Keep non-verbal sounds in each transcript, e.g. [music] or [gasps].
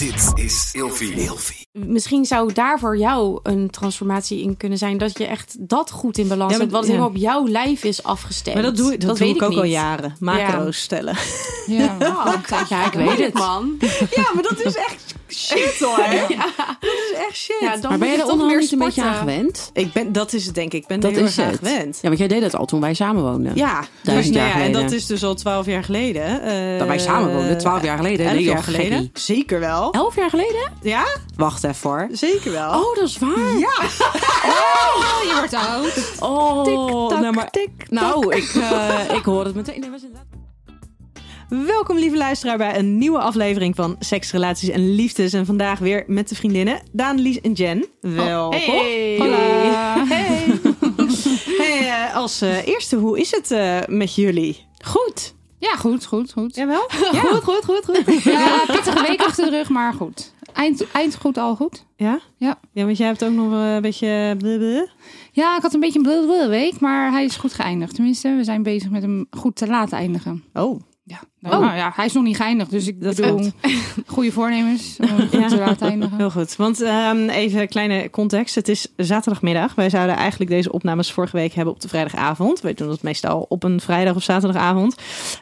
Dit is Ilfie. Misschien zou daar voor jou een transformatie in kunnen zijn. Dat je echt dat goed in balans Ja, hebt. Wat ja. helemaal op jouw lijf is afgestemd. Maar dat doe, dat doe weet ik ook al jaren. Macro's stellen. Ja. [laughs] Ja, ik weet het. man. [laughs] Ja, maar dat is echt shit hoor. [laughs] Dat is echt shit. Ja, dan Maar ben je er onderhand niet een beetje aan gewend? Ik ben, dat is het denk ik. Ik ben Dat er heel is erg aan het. gewend. Ja, want jij deed het al toen wij samen woonden. Ja, dus, Duizend nou jaar ja, en geleden. dat is dus al twaalf jaar geleden. eh, Dat wij samen woonden, 12 jaar geleden. Elf Nee, jaar geleden. gekkie. Zeker wel. Elf jaar geleden? Ja, Wacht even hoor. zeker wel. Oh, dat is waar. Ja. Oh, je wordt [laughs] oud. Oh, Tik-tak, nou, maar, tik-tak. nou ik, eh, ik hoor het meteen. Nee, was inderdaad... Welkom lieve luisteraar bij een nieuwe aflevering van Seks, Relaties en Liefdes. En vandaag weer met de vriendinnen Daan, Lies en Jen. Welkom. Hey. Hola. Hey. [laughs] hey, eh, als eh, eerste, hoe is het eh, met jullie? Goed. Ja, goed, goed, goed. Jawel? [laughs] Goed, goed, goed, goed. Ja, pittige week achter de rug, maar goed. Eind, eind goed, al goed. Ja? Ja. Ja, want jij hebt ook nog een beetje... blablabla. Ja, ik had een beetje een blablabla week, maar hij is goed geëindigd. Tenminste, we zijn bezig met hem goed te laten eindigen. Oh. Ja, nou, nou ja, hij is nog niet geëindigd, dus ik Dat bedoel, [laughs] goede voornemens om goed Ja. te laten eindigen. Heel goed. Want ehm, even kleine context. Het is zaterdagmiddag. Wij zouden eigenlijk deze opnames vorige week hebben op de vrijdagavond. Wij doen dat meestal op een vrijdag of zaterdagavond.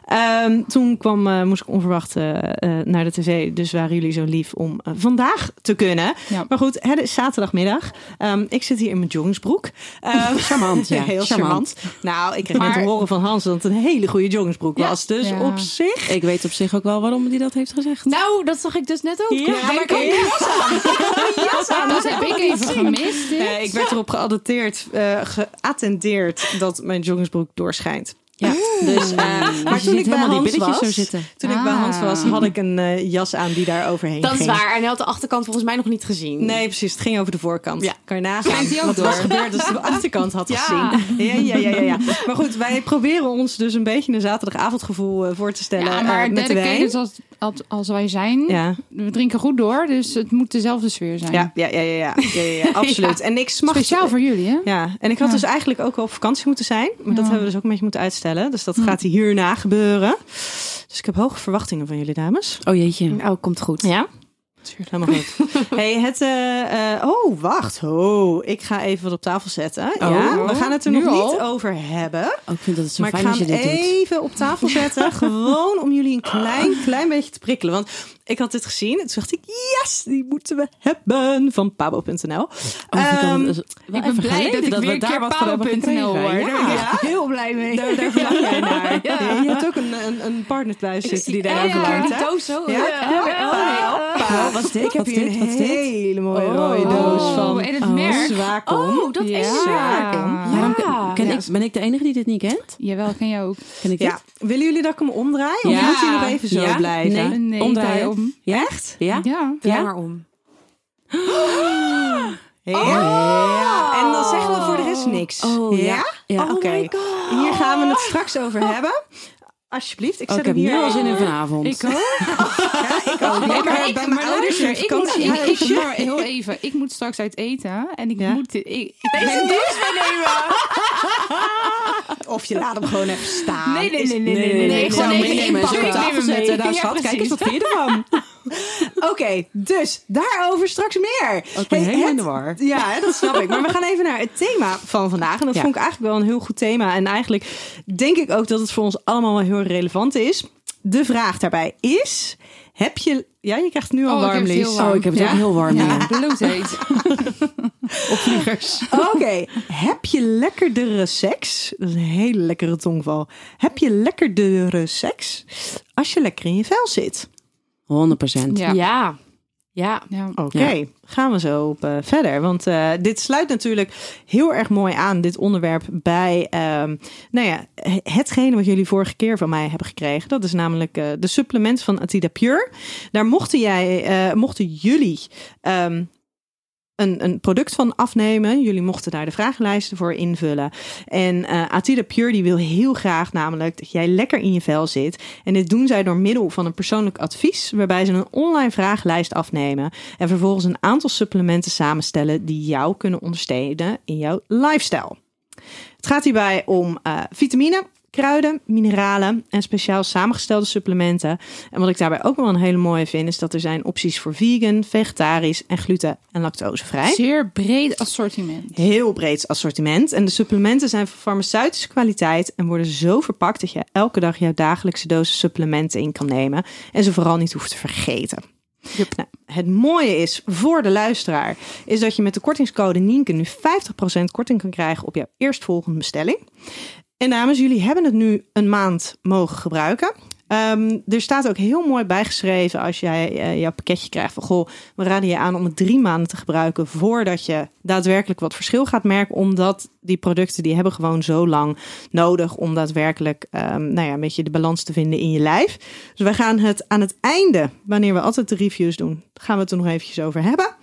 Ehm, toen kwam, eh, moest ik onverwacht eh, eh, naar de tv. Dus waren jullie zo lief om vandaag te kunnen. Ja. Maar goed, het is zaterdagmiddag. Ehm, ik zit hier in mijn joggingsbroek. Ehm, [laughs] Charmant, ja. [laughs] Heel charmant. Charmant. Nou, ik kreeg net Maar- te horen van Hans dat het een hele goede joggingsbroek Ja. was. Dus op zich... Ik weet op zich ook wel waarom hij dat heeft gezegd. Nou, dat zag ik dus net ook. Ja, maar ik ook. Dat heb ik even gemist. Eh, ik werd erop geadapteerd, eh geattendeerd dat mijn joggingsbroek doorschijnt. Ja. Dus, eh, maar je toen ziet ik bij Hans billetjes was, zo zitten. toen ik bij Ah. Hans was, had ik een eh, jas aan die daar overheen Dat is ging. waar. En hij had de achterkant volgens mij nog niet gezien. Nee, precies. Het ging over de voorkant. Ja. Kan je nagaan Schijnt die ook wat er was gebeurd als de achterkant had Ja. gezien. Ja, ja, ja, ja, ja. Maar goed, wij proberen ons dus een beetje een zaterdagavondgevoel eh, voor te stellen Ja, maar met de wijn. Als, wij zijn, Ja. we drinken goed door, dus het moet dezelfde sfeer zijn. Ja, ja, ja, ja, ja, ja, ja, ja, [laughs] absoluut. En ik smacht... Speciaal voor jullie, hè? Ja, en ik had Ja. dus eigenlijk ook al op vakantie moeten zijn. Maar dat hebben we dus ook een beetje moeten uitstellen. Dus dat gaat hierna gebeuren. Dus ik heb hoge verwachtingen van jullie dames. Oh jeetje. Oh, komt goed. Ja? Helemaal goed. [laughs] hey, het... eh, eh, oh, wacht. Oh, ik ga even wat op tafel zetten. ja, we gaan het er nog al? niet over hebben. Oh, ik vind dat het zo Maar ik fijn ga als je hem dit doet. even op tafel zetten. [laughs] gewoon om jullie een klein, klein beetje te prikkelen. Want ik had dit gezien. En toen dacht ik, yes, die moeten we hebben. Van pabo.nl. Oh, ik Ehm, dat Ik ben blij dat ik we weer een daar keer hoor. Ja. Daar ben ik heel blij mee. Daar, daar verlang [laughs] jij naar. Je hebt ook een, een, een partner thuis zitten die daar ja, naar ja, doos zo. Ja? Ja. Oh, wat is dit? Ik heb Wat hier is dit? een Wat is dit? hele mooie Oh. rode doos van Oh, en het merk? Zwakom. Oh, dat is Ja. Zwakom. Waarom ken- Ja. ken Ja. ik, ben ik de enige die dit niet kent? Jawel, ken jij ook. Ken ik Ja, willen jullie dat ik hem omdraai? Of Ja. moet hij nog even zo Ja. blijven? Nee. Nee, Omdraaien. Om. Ja? Echt? Ja? Ja. Draai maar om. [gasps] Ja. En dan zeggen we voor de rest niks. Oh, ja. ja? Ja, Oké. oh God. Hier gaan we het straks over hebben. Alsjeblieft. Ik Oh, ik heb hem nu hier al zin in vanavond. Ik ook. [laughs] Ja, ik ook. Nee, maar ik, bij maar mijn ouders luister, ik moet, ik, ik, vakantiehuisje. maar heel even. Ik moet straks uit eten en ik Ja? moet... Ik, ik Deze ben- doos meenemen. [laughs] Of je laat hem gewoon even staan. Nee, nee, nee, nee, nee, nee, nee. ik even meenemen en zo op inpakken. tafel Ik neem hem [laughs] Oké, dus daarover straks meer. In de war. Ja, hè, dat snap ik. Maar we gaan even naar het thema van vandaag. En dat Ja. vond ik eigenlijk wel een heel goed thema. En eigenlijk denk ik ook dat het voor ons allemaal wel heel relevant is. De vraag daarbij is: heb je. Ja, je krijgt nu al Oh, ik heb warm, het Lies. heel warm. Oh, ik heb het Ja? ook heel warm. Ja, Ja. bloedheet. [laughs] Opvliegers. Oké, heb je lekkerdere seks? Dat is een hele lekkere tongval. Heb je lekkerdere seks als je lekker in je vel zit? 100 procent. Ja. Ja. Ja. Ja. Oké, gaan we zo op eh, verder. Want eh, dit sluit natuurlijk heel erg mooi aan, dit onderwerp, bij ehm, nou ja, hetgene wat jullie vorige keer van mij hebben gekregen. Dat is namelijk eh, de supplement van Atida Pure. Daar mochten, jij, eh, mochten jullie ehm, een, een product van afnemen. Jullie mochten daar de vragenlijsten voor invullen. En eh Atida Pure die wil heel graag namelijk dat jij lekker in je vel zit. En dit doen zij door middel van een persoonlijk advies, waarbij ze een online vragenlijst afnemen en vervolgens een aantal supplementen samenstellen die jou kunnen ondersteunen in jouw lifestyle. Het gaat hierbij om eh, vitamine, kruiden, mineralen en speciaal samengestelde supplementen. En wat ik daarbij ook wel een hele mooie vind, is dat er zijn opties voor vegan, vegetarisch en gluten- en lactosevrij. Zeer breed assortiment. Heel breed assortiment. En de supplementen zijn van farmaceutische kwaliteit en worden zo verpakt dat je elke dag jouw dagelijkse dosis supplementen in kan nemen. En ze vooral niet hoeft te vergeten. Nou, het mooie is voor de luisteraar, is dat je met de kortingscode Nienke nu 50% korting kan krijgen op jouw eerstvolgende bestelling. En dames, jullie hebben het nu een maand mogen gebruiken. Ehm, er staat ook heel mooi bijgeschreven als jij eh, jouw pakketje krijgt van goh, we raden je aan om het drie maanden te gebruiken voordat je daadwerkelijk wat verschil gaat merken, omdat die producten die hebben gewoon zo lang nodig om daadwerkelijk ehm, nou ja, een beetje de balans te vinden in je lijf. Dus wij gaan het aan het einde, wanneer we altijd de reviews doen, gaan we het er nog eventjes over hebben.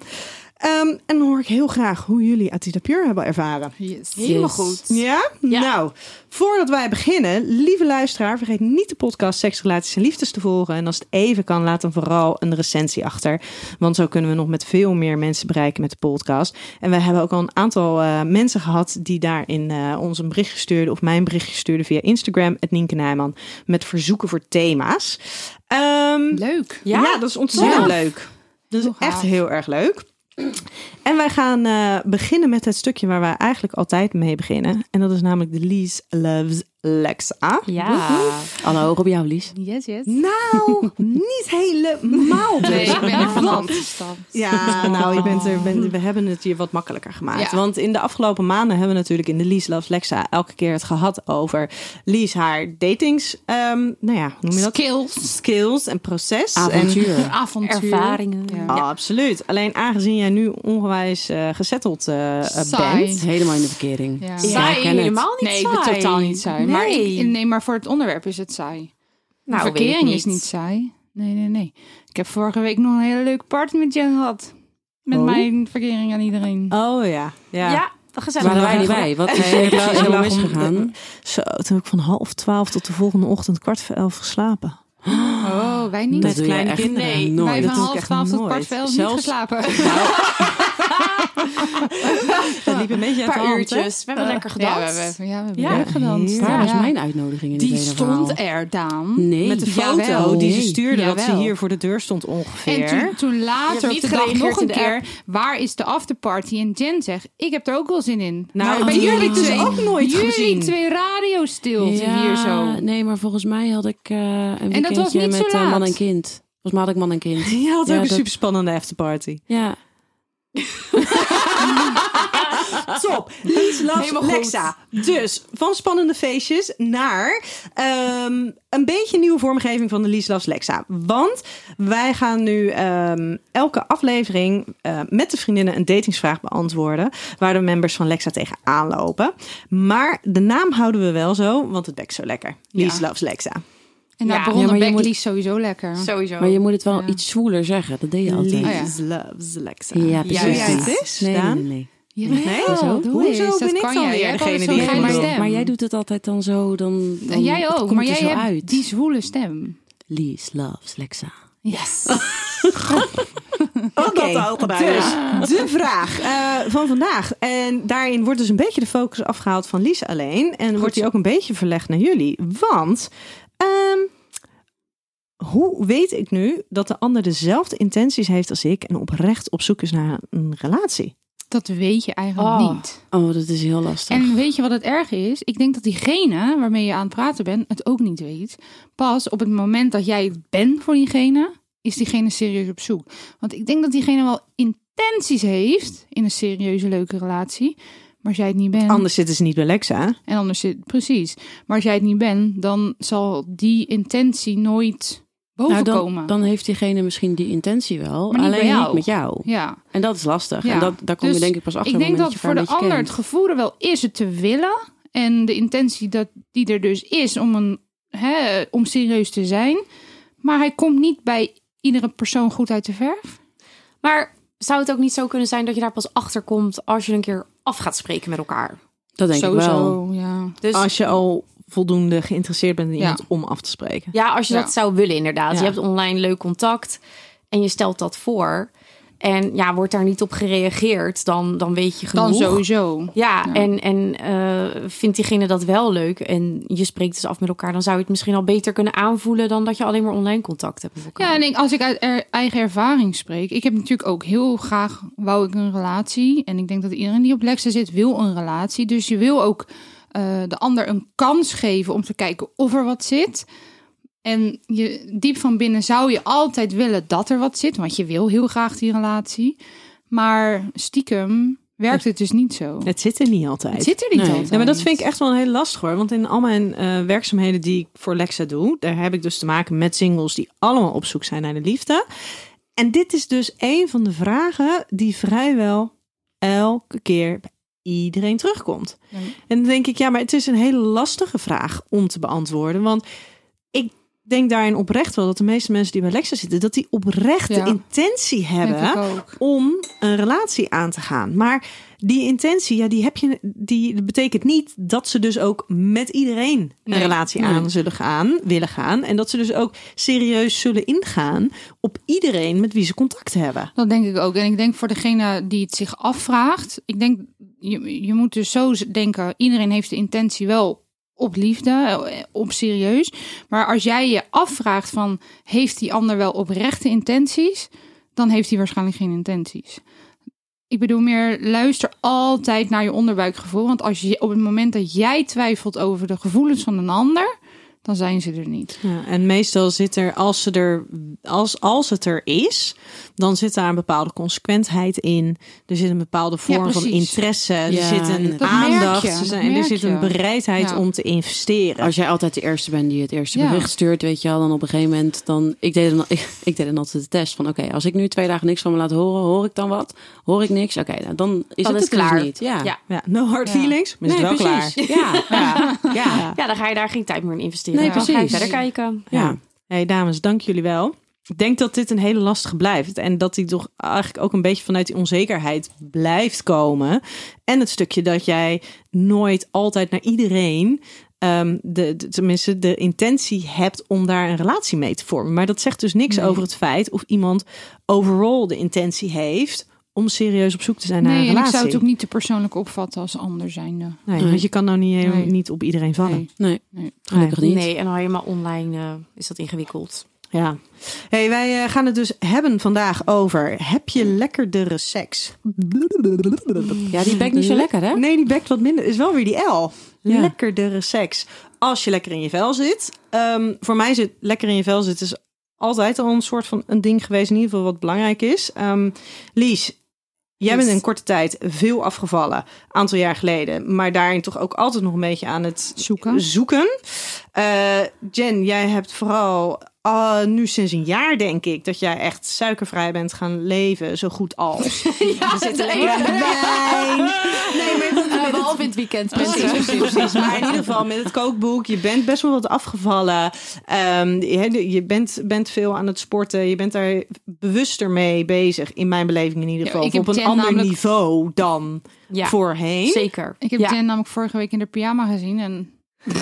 Ehm, en dan hoor ik heel graag hoe jullie Atita Pure hebben ervaren. Yes. Helemaal Yes. goed. Ja? Ja. Nou, voordat wij beginnen, lieve luisteraar, vergeet niet de podcast Seks, Relaties en Liefdes te volgen. En als het even kan, laat dan vooral een recensie achter. Want zo kunnen we nog met veel meer mensen bereiken met de podcast. En we hebben ook al een aantal eh, mensen gehad die daarin eh, ons een bericht stuurden of mijn berichtje stuurden via Instagram, het Nienke Nijman, met verzoeken voor thema's. Ehm, Leuk. ja, Ja. dat is ontzettend Ja. leuk. Dat is echt heel erg leuk. En wij gaan eh, beginnen met het stukje waar wij eigenlijk altijd mee beginnen. En dat is namelijk de Lies Loves Lexa. Ja. Alle ogen op jou, Lies. Yes, yes. Nou, [laughs] niet helemaal dus. Nee, ik ben er vanaf Want- gestapt. Ja, nou, je bent er, we hebben het hier wat makkelijker gemaakt. Ja. Want in de afgelopen maanden hebben we natuurlijk in de Lies Loves Lexa elke keer het gehad over Lies haar datings, ehm, nou ja, hoe noem je dat? Skills. Skills en proces. En, Avontuur. [laughs] Avontuur. Ervaringen. Ja. Oh, absoluut. Alleen aangezien jij nu ongewijs eh gezetteld eh, bent. Helemaal in de verkering. Ja. Saai helemaal niet Nee, ik saai. ben totaal niet saai. Maar, Nee. ik, nee, maar voor het onderwerp is het saai. Nou, verkering is niet saai. Nee, nee, nee. Ik heb vorige week nog een hele leuke party met Jen gehad. Met Oh. mijn verkering aan iedereen. Oh ja. Ja. Ja, gezellig. Waren wij niet bij? Wat [laughs] is er Nee, ik om- misgegaan? Zo, toen heb ik van half twaalf tot de volgende ochtend kwart voor elf geslapen. Oh, wij niet. Dat- je kleine kinderen. Nee, nooit. wij van half twaalf tot kwart voor elf Zelfs- niet geslapen. [laughs] Dat liep een beetje Een uit de paar hand, uurtjes. We hebben lekker gedanst. Ja, we hebben, ja, we hebben gedanst. Waar was mijn uitnodiging in Die hele stond verhaal? er, Daan. Nee. Met de foto Jawel. die ze stuurde dat ze hier voor de deur stond ongeveer. En toen, later op de dag nog een keer, waar is de afterparty? En Jen zegt, ik heb er ook wel zin in. Nou, bij jullie dus twee, ook nooit jullie gezien. twee radiostilte hier zo. Nee, maar volgens mij had ik eh een En dat was niet zo met eh, man laat. en kind. Volgens mij had ik man en kind. [laughs] Je had Ja, ook een dat- super spannende afterparty. Ja. [laughs] Top. Lies goed. Lexa. Dus van spannende feestjes naar ehm, een beetje nieuwe vormgeving van de Lies Loves Lexa. Want wij gaan nu ehm, elke aflevering eh, met de vriendinnen een datingsvraag beantwoorden. Waar de members van Lexa tegenaan lopen. Maar de naam houden we wel zo, want het bekt zo lekker. Lies Ja. Loves Lexa. En Ja. daar begon Ja, maar je Beck moet- Lies sowieso lekker. Sowieso. Maar je moet het wel Ja. iets zwoeler zeggen. Dat deed je altijd. Lies Oh Loves Lexa. Ja, Ja, precies. Het eens, Nee, nee, nee, nee. Ja, Nee? Hoezo? Hoezo ben ik dan weer degene die doet? stem. Maar jij doet het altijd dan zo. Dan, dan En jij het ook, komt maar jij hebt uit. die zwoele stem. Lies loves Lexa. Yes. [laughs] [laughs] Oké, altijd dus de vraag eh, van vandaag. En daarin wordt dus een beetje de focus afgehaald van Lies alleen. En wordt die ook een beetje verlegd naar jullie. Want ehm, hoe weet ik nu dat de ander dezelfde intenties heeft als ik... en oprecht op zoek is naar een relatie? Dat weet je eigenlijk Oh. niet. Oh, dat is heel lastig. En weet je wat het erg is? Ik denk dat diegene waarmee je aan het praten bent het ook niet weet. Pas op het moment dat jij het bent voor diegene, is diegene serieus op zoek. Want ik denk dat diegene wel intenties heeft in een serieuze leuke relatie. Maar als jij het niet bent, Anders zitten ze niet bij Lexa. en anders zit precies. Maar als jij het niet bent, dan zal die intentie nooit boven nou, dan, komen. dan heeft diegene misschien die intentie wel. Maar niet bij alleen jou. niet met jou. ja. En dat is lastig. Ja. En dat, daar kom Dus je denk ik pas achter Ik denk dat voor de ander het gevoel er wel is het te willen. En de intentie dat die er dus is om, een, hè, om serieus te zijn. Maar hij komt niet bij iedere persoon goed uit de verf. Maar zou het ook niet zo kunnen zijn dat je daar pas achter komt als je een keer af gaat spreken met elkaar? Dat denk ik wel. Sowieso, ja. Dus Als je al voldoende geïnteresseerd bent in Ja. iemand om af te spreken. ja, als je Ja. dat zou willen inderdaad. Ja. Je hebt online leuk contact en je stelt dat voor. En ja, wordt daar niet op gereageerd, dan, dan weet je genoeg. Dan sowieso. Ja, Ja. en, en eh, vindt diegene dat wel leuk en je spreekt dus af met elkaar, dan zou je het misschien al beter kunnen aanvoelen dan dat je alleen maar online contact hebt met elkaar. Ja, en ik, als ik uit er- eigen ervaring spreek, ik heb natuurlijk ook heel graag wou ik een relatie. En ik denk dat iedereen die op Lexa zit wil een relatie. Dus je wil ook eh, de ander een kans geven om te kijken of er wat zit. En je, diep van binnen zou je altijd willen dat er wat zit, want je wil heel graag die relatie. Maar stiekem werkt het dus niet zo. Het zit er niet altijd. Het zit er niet Nee. altijd. Ja, maar dat vind ik echt wel een hele lastig hoor. Want in al mijn eh, werkzaamheden die ik voor Lexa doe, daar heb ik dus te maken met singles die allemaal op zoek zijn naar de liefde. En dit is dus een van de vragen die vrijwel elke keer bij iedereen terugkomt. Ja. En dan denk ik, ja, maar het is een hele lastige vraag om te beantwoorden. Want denk daarin oprecht wel dat de meeste mensen die bij Lexa zitten, dat die oprecht Ja. de intentie hebben om een relatie aan te gaan. Maar die intentie, ja, die heb je. Die dat betekent niet dat ze dus ook met iedereen een Nee. relatie Nee. aan zullen gaan, willen gaan. En dat ze dus ook serieus zullen ingaan op iedereen met wie ze contact hebben. Dat denk ik ook. En ik denk voor degene die het zich afvraagt, ik denk, je, je moet dus zo denken, iedereen heeft de intentie wel op liefde, eh, op serieus. Maar als jij je afvraagt van, heeft die ander wel oprechte intenties? Dan heeft hij waarschijnlijk geen intenties. Ik bedoel meer, luister altijd naar je onderbuikgevoel. Want als je op het moment dat jij twijfelt over de gevoelens van een ander, dan zijn ze er niet. Ja, en meestal zit er, als, ze er als, als het er is, dan zit daar een bepaalde consequentheid in. Er zit een bepaalde vorm van interesse. er zit een. Dat aandacht. je, er, er zit een bereidheid Ja. om te investeren. Als jij altijd de eerste bent die het eerste Ja. bericht stuurt, weet je wel, dan op een gegeven moment, dan, ik deed dan, [laughs] ik, ik deed dan altijd de test van, oké, als ik nu twee dagen niks van me laat horen, hoor ik dan wat? Hoor ik niks? Oké, nou, dan is Dan het is het dus klaar. niet. Ja. Ja. ja, no hard Ja. feelings, maar is Nee, het wel precies. klaar. [laughs] Ja. Ja. Ja. Ja, dan ga je daar geen tijd meer in investeren. Nee, dan ga je precies. verder kijken. Ja. Hey dames, dank jullie wel. Ik denk dat dit een hele lastige blijft. En dat die toch eigenlijk ook een beetje vanuit die onzekerheid blijft komen. En het stukje dat jij nooit altijd naar iedereen. ehm, de, de- tenminste, de intentie hebt om daar een relatie mee te vormen. Maar dat zegt dus niks Nee. over het feit of iemand overal de intentie heeft om serieus op zoek te zijn naar een en ik relatie. zou het ook niet te persoonlijk opvatten als ander zijnde. Nee, Nee. want je kan nou niet, Nee. niet op iedereen vallen. Nee. Nee, Nee. gelukkig niet. Nee, en al helemaal online eh, is dat ingewikkeld. Ja. Hey, wij eh, gaan het dus hebben vandaag over. Heb je lekkerdere seks? Ja, die bek niet zo lekker, hè? Nee, die bekt wat minder. Is wel weer die L. Ja. Lekkerdere seks. Als je lekker in je vel zit. Ehm, voor mij zit lekker in je vel zitten is altijd al een soort van een ding geweest. In ieder geval wat belangrijk is. Ehm, Lies, jij bent in een korte tijd veel afgevallen. Aantal jaar geleden. Maar daarin toch ook altijd nog een beetje aan het Zoeken. zoeken. Eh, Jen, jij hebt vooral ah, nu sinds een jaar denk ik dat jij echt suikervrij bent gaan leven, zo goed als. [laughs] er zit alleen wijn. Nee, maar behalve in het weekend. Precies, precies, precies. Maar in ieder geval met het kookboek, je bent best wel wat afgevallen. Ehm, je, je bent, bent veel aan het sporten. Je bent daar bewuster mee bezig, in mijn beleving in ieder Ja, geval. ik heb op een ander namelijk- niveau dan Ja, voorheen. zeker. Ik heb ja. Jen namelijk vorige week in de pyjama gezien en [laughs]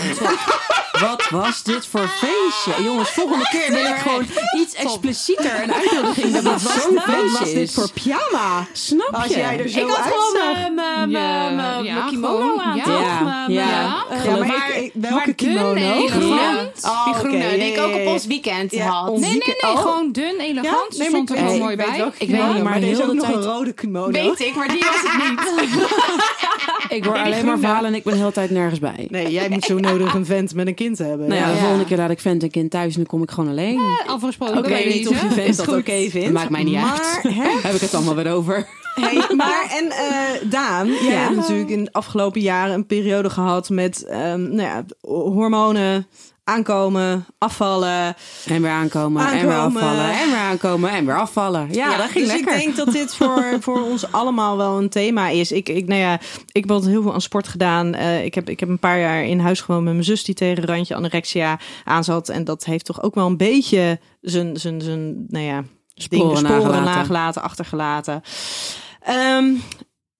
Wat was dit voor feestje? Jongens, volgende keer wil ik gewoon iets explicieter een uitnodiging dat het zo'n Wat was feestje dit is. voor pyjama? Snap je? Als jij er zo Ik had gewoon mijn- kimono aan, ja. toch? Ja, eh, maar welke kimono? Oh, Die oké, groene, die ik ook op ons weekend had. Nee, nee, nee, oh. gewoon dun, elegant. Ze stond ik er weet, wel mooi bij. Ik weet niet, maar er is ook nog een rode kimono. Weet ik, maar die was het niet. [laughs] Ik hoor alleen maar groene. verhalen en ik ben de hele tijd nergens bij. Nee, jij moet zo nodig een vent met een kind hebben. Nou ja, Ja. de volgende keer laat ik vent en kind thuis en dan kom ik gewoon alleen. Afgesproken Ik weet niet of je vent dat oké vindt. Maakt mij niet maar, uit. [laughs] Hè? Heb ik het allemaal weer over. Hey, [laughs] maar en eh, Daan, jij Ja. hebt natuurlijk in de afgelopen jaren een periode gehad met ehm, nou ja, hormonen aankomen, afvallen. En weer aankomen, en weer Aankomen. afvallen, en weer aankomen, en weer afvallen. Ja, dat ging dus lekker. ik denk dat dit voor, [laughs] voor ons allemaal wel een thema is. Ik, ik, nou ja, ik heb heel veel aan sport gedaan. Eh, ik, heb, ik heb een paar jaar in huis gewoond met mijn zus die tegen randje anorexia aan zat. En dat heeft toch ook wel een beetje zijn, zijn, zijn nou ja, Sporen dingen, sporen nagelaten. nagelaten, achtergelaten. Ehm,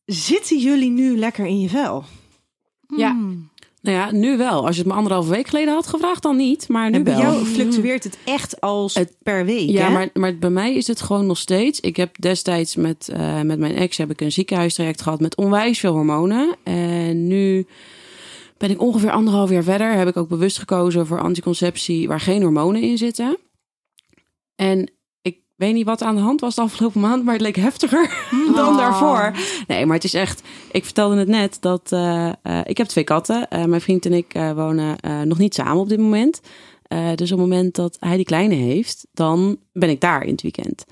zitten jullie nu lekker in je vel? Ja. Hmm. Nou ja, nu wel. Als je het me anderhalve week geleden had gevraagd, dan niet. Maar nu En bij wel. jou fluctueert het echt als Het- per week, Ja, hè? maar, maar bij mij is het gewoon nog steeds. Ik heb destijds met, eh, met mijn ex heb ik een ziekenhuistraject gehad met onwijs veel hormonen. En nu ben ik ongeveer anderhalf jaar verder. Heb ik ook bewust gekozen voor anticonceptie waar geen hormonen in zitten. En weet niet wat aan de hand was de afgelopen maand, maar het leek heftiger [laughs] dan Oh. daarvoor. Nee, maar het is echt. Ik vertelde het net dat eh, eh, ik heb twee katten. Eh, mijn vriend en ik wonen nog niet samen op dit moment. Dus op het moment dat hij die kleine heeft, dan ben ik daar in het weekend.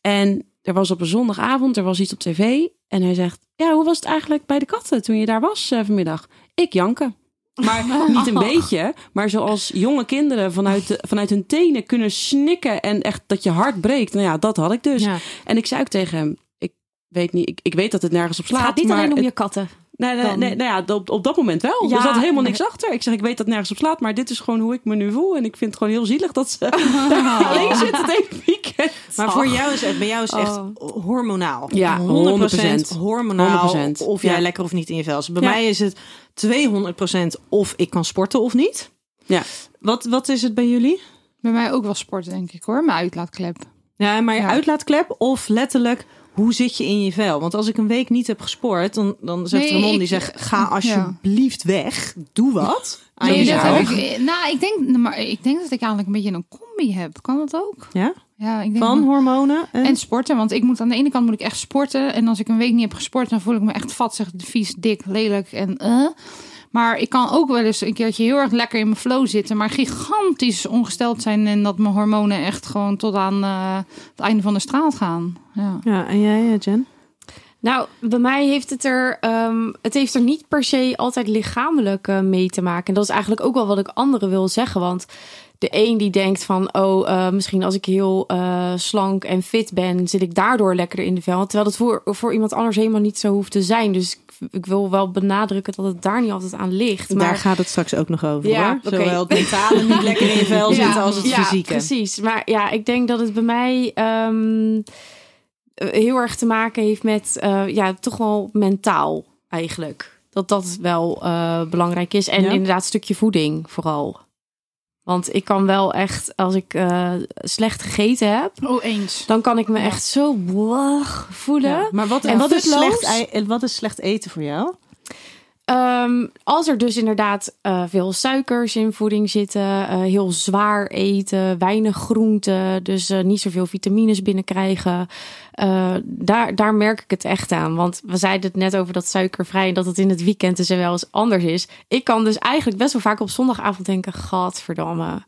En er was op een zondagavond, er was iets op tv. En hij zegt: Ja, hoe was het eigenlijk bij de katten toen je daar was vanmiddag? Ik janken. Maar [laughs] niet een beetje, maar zoals jonge kinderen vanuit, de, vanuit hun tenen kunnen snikken en echt dat je hart breekt. Nou ja, dat had ik dus. Ja. En ik zei ook tegen hem: Ik weet niet, ik, ik weet dat het nergens op Het slaat. gaat niet maar alleen om het- je katten. Nee, nee, dan- nee, nou ja, op, op dat moment wel. Ja, er zat helemaal niks achter. Ik zeg, ik weet dat nergens op slaat, maar dit is gewoon hoe ik me nu voel. En ik vind het gewoon heel zielig dat ze [laughs] daar alleen zit het hele weekend. Maar voor jou is het, bij jou is het echt Oh. hormonaal. Ja, 100% 100%. hormonaal. 100%, Of jij ja. lekker of niet in je vel. Bij Ja. mij is het 200% of ik kan sporten of niet. Ja. Wat, wat is het bij jullie? Bij mij ook wel sport, denk ik hoor. Mijn uitlaatklep. Ja, maar je Ja. uitlaatklep of letterlijk hoe zit je in je vel? Want als ik een week niet heb gesport, dan, dan zegt Nee, Ramon die zegt ga alsjeblieft weg. Doe wat aan Nee, dat jezelf. heb ik, nou, ik denk, maar ik denk dat ik eigenlijk een beetje een combi heb. Kan dat ook? Ja? Ja, ik denk Van hormonen en, En sporten, want ik moet aan de ene kant moet ik echt sporten. En als ik een week niet heb gesport, dan voel ik me echt vat, zeg, vies, dik, lelijk en eh. Maar ik kan ook wel eens een keertje heel erg lekker in mijn flow zitten, maar gigantisch ongesteld zijn en dat mijn hormonen echt gewoon tot aan eh, het einde van de straat gaan. Ja. Ja, en jij, eh, Jen? Nou, bij mij heeft het er, ehm, het heeft er niet per se altijd lichamelijk eh, mee te maken. En dat is eigenlijk ook wel wat ik anderen wil zeggen. Want de een die denkt van, oh, eh, misschien als ik heel eh, slank en fit ben, zit ik daardoor lekkerder in de vel. Terwijl dat voor, voor iemand anders helemaal niet zo hoeft te zijn. Dus ik, wil wel benadrukken dat het daar niet altijd aan ligt. Daar Maar gaat het straks ook nog over. Ja, hoor. Zowel het mentale niet [laughs] lekker in je vel Ja, zitten als het ja, fysieke. Precies. Maar ja, ik denk dat het bij mij ehm, eh, heel erg te maken heeft met eh, ja, toch wel mentaal eigenlijk. Dat dat wel eh, belangrijk is. En Ja. inderdaad, een stukje voeding vooral. Want ik kan wel echt, als ik eh, slecht gegeten heb, Oh, eens. dan kan ik me echt zo blach voelen. Ja, Maar wat, En wat, is slecht, wat is slecht eten voor jou? Ehm, als er dus inderdaad eh, veel suikers in voeding zitten, eh, heel zwaar eten, weinig groenten, dus eh, niet zoveel vitamines binnenkrijgen, daar, daar merk ik het echt aan. Want we zeiden het net over dat suikervrij en dat het in het weekend dus wel eens anders is. Ik kan dus eigenlijk best wel vaak op zondagavond denken, gadverdamme.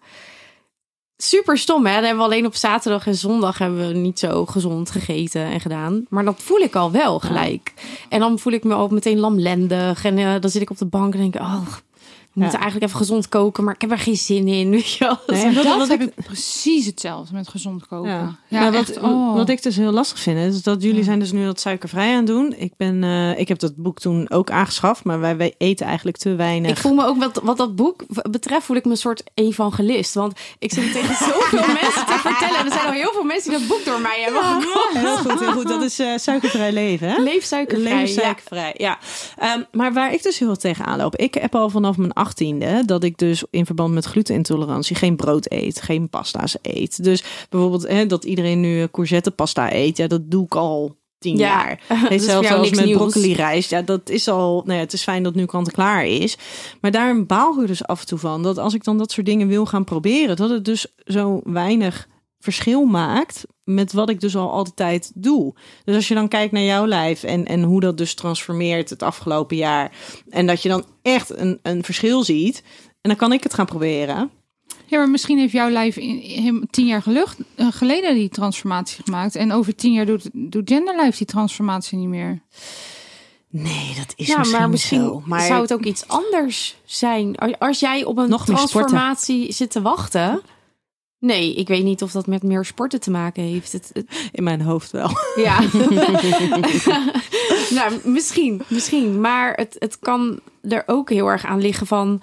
Super stom, hè? Dan hebben we alleen op zaterdag en zondag hebben we niet zo gezond gegeten en gedaan. Maar dat voel ik al wel gelijk. En dan voel ik me ook meteen lamlendig. En eh, dan zit ik op de bank en denk ik, oh, we moeten eigenlijk even gezond koken, maar ik heb er geen zin in. Weet je wel? Nee, wat- dat heb ik- precies hetzelfde met gezond koken. Ja. Ja, Nou, wat, echt, oh. wat ik dus heel lastig vind, is dat jullie Ja. zijn dus nu dat suikervrij aan het doen. Ik, ben, eh, ik heb dat boek toen ook aangeschaft, maar wij, wij eten eigenlijk te weinig. Ik voel me ook wat, wat dat boek betreft, voel ik me een soort evangelist. Want ik zit tegen [laughs] zoveel mensen te vertellen. En er zijn al heel veel mensen die dat boek door mij hebben gekocht. Heel goed, heel goed. Dat is eh, suikervrij leven, hè? Leef suikervrij. Leef ja. suikervrij, ja. Ehm, maar waar ik dus heel veel tegenaan loop. Ik heb al vanaf mijn dat ik dus in verband met glutenintolerantie geen brood eet, geen pasta's eet. Dus bijvoorbeeld hè, dat iedereen nu courgette pasta eet, ja, dat doe ik al tien Ja, jaar. [laughs] voor zelfs als met nieuws. broccoli rijst, ja, dat is al. Nou ja, het is fijn dat nu kant en klaar is. Maar daar baal ik dus af en toe van dat als ik dan dat soort dingen wil gaan proberen, dat het dus zo weinig verschil maakt met wat ik dus al altijd doe. Dus als je dan kijkt naar jouw lijf en, en hoe dat dus transformeert het afgelopen jaar. En dat je dan echt een, een verschil ziet. En dan kan ik het gaan proberen. Ja, maar misschien heeft jouw lijf in, in- tien jaar gelucht, eh, geleden die transformatie gemaakt. En over tien jaar doet, doet genderlijf die transformatie niet meer. Nee, dat is Ja, misschien, maar misschien zo. Maar zou het ook iets anders zijn. Als- Als jij op een Nog meer sporten. transformatie zit te wachten. Nee, ik weet niet of dat met meer sporten te maken heeft. Het, het- in mijn hoofd wel. ja. [laughs] nou, misschien, misschien. Maar het, het kan er ook heel erg aan liggen van...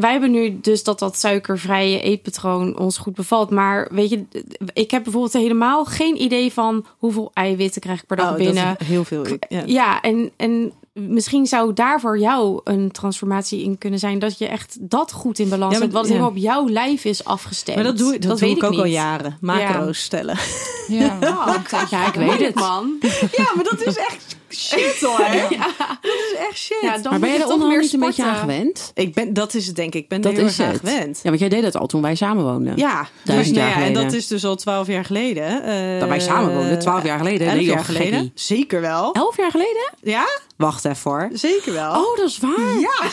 Wij hebben nu dus dat dat suikervrije eetpatroon ons goed bevalt. Maar weet je, ik heb bijvoorbeeld helemaal geen idee van hoeveel eiwitten krijg ik per dag Oh, dat binnen. is heel veel. Ja. Ja, en, en misschien zou daar voor jou een transformatie in kunnen zijn. Dat je echt dat goed in balans Ja, maar- hebt. Wat ja. helemaal op jouw lijf is afgestemd. Maar dat doe, dat doe weet ik ook al jaren. Macro's stellen. Ja. [laughs] Ja, ik weet het, man. Ja, maar dat is echt shit hoor. [laughs] Dat is echt shit. Ja, dan maar ben je er toch onderhand meer niet een beetje aan gewend? Ik ben, dat is het denk ik. Ik ben Dat er heel erg aan gewend. Ja, want jij deed dat al toen wij samen woonden. Ja, dus, nou ja, en dat is dus al twaalf jaar geleden. eh, Dat wij samen woonden, 12 jaar geleden. Elf Nee, joh, jaar geleden. gekkie. Zeker wel. Elf jaar geleden? Ja, Wacht even hoor. zeker wel. Oh, dat is waar. ja. [laughs]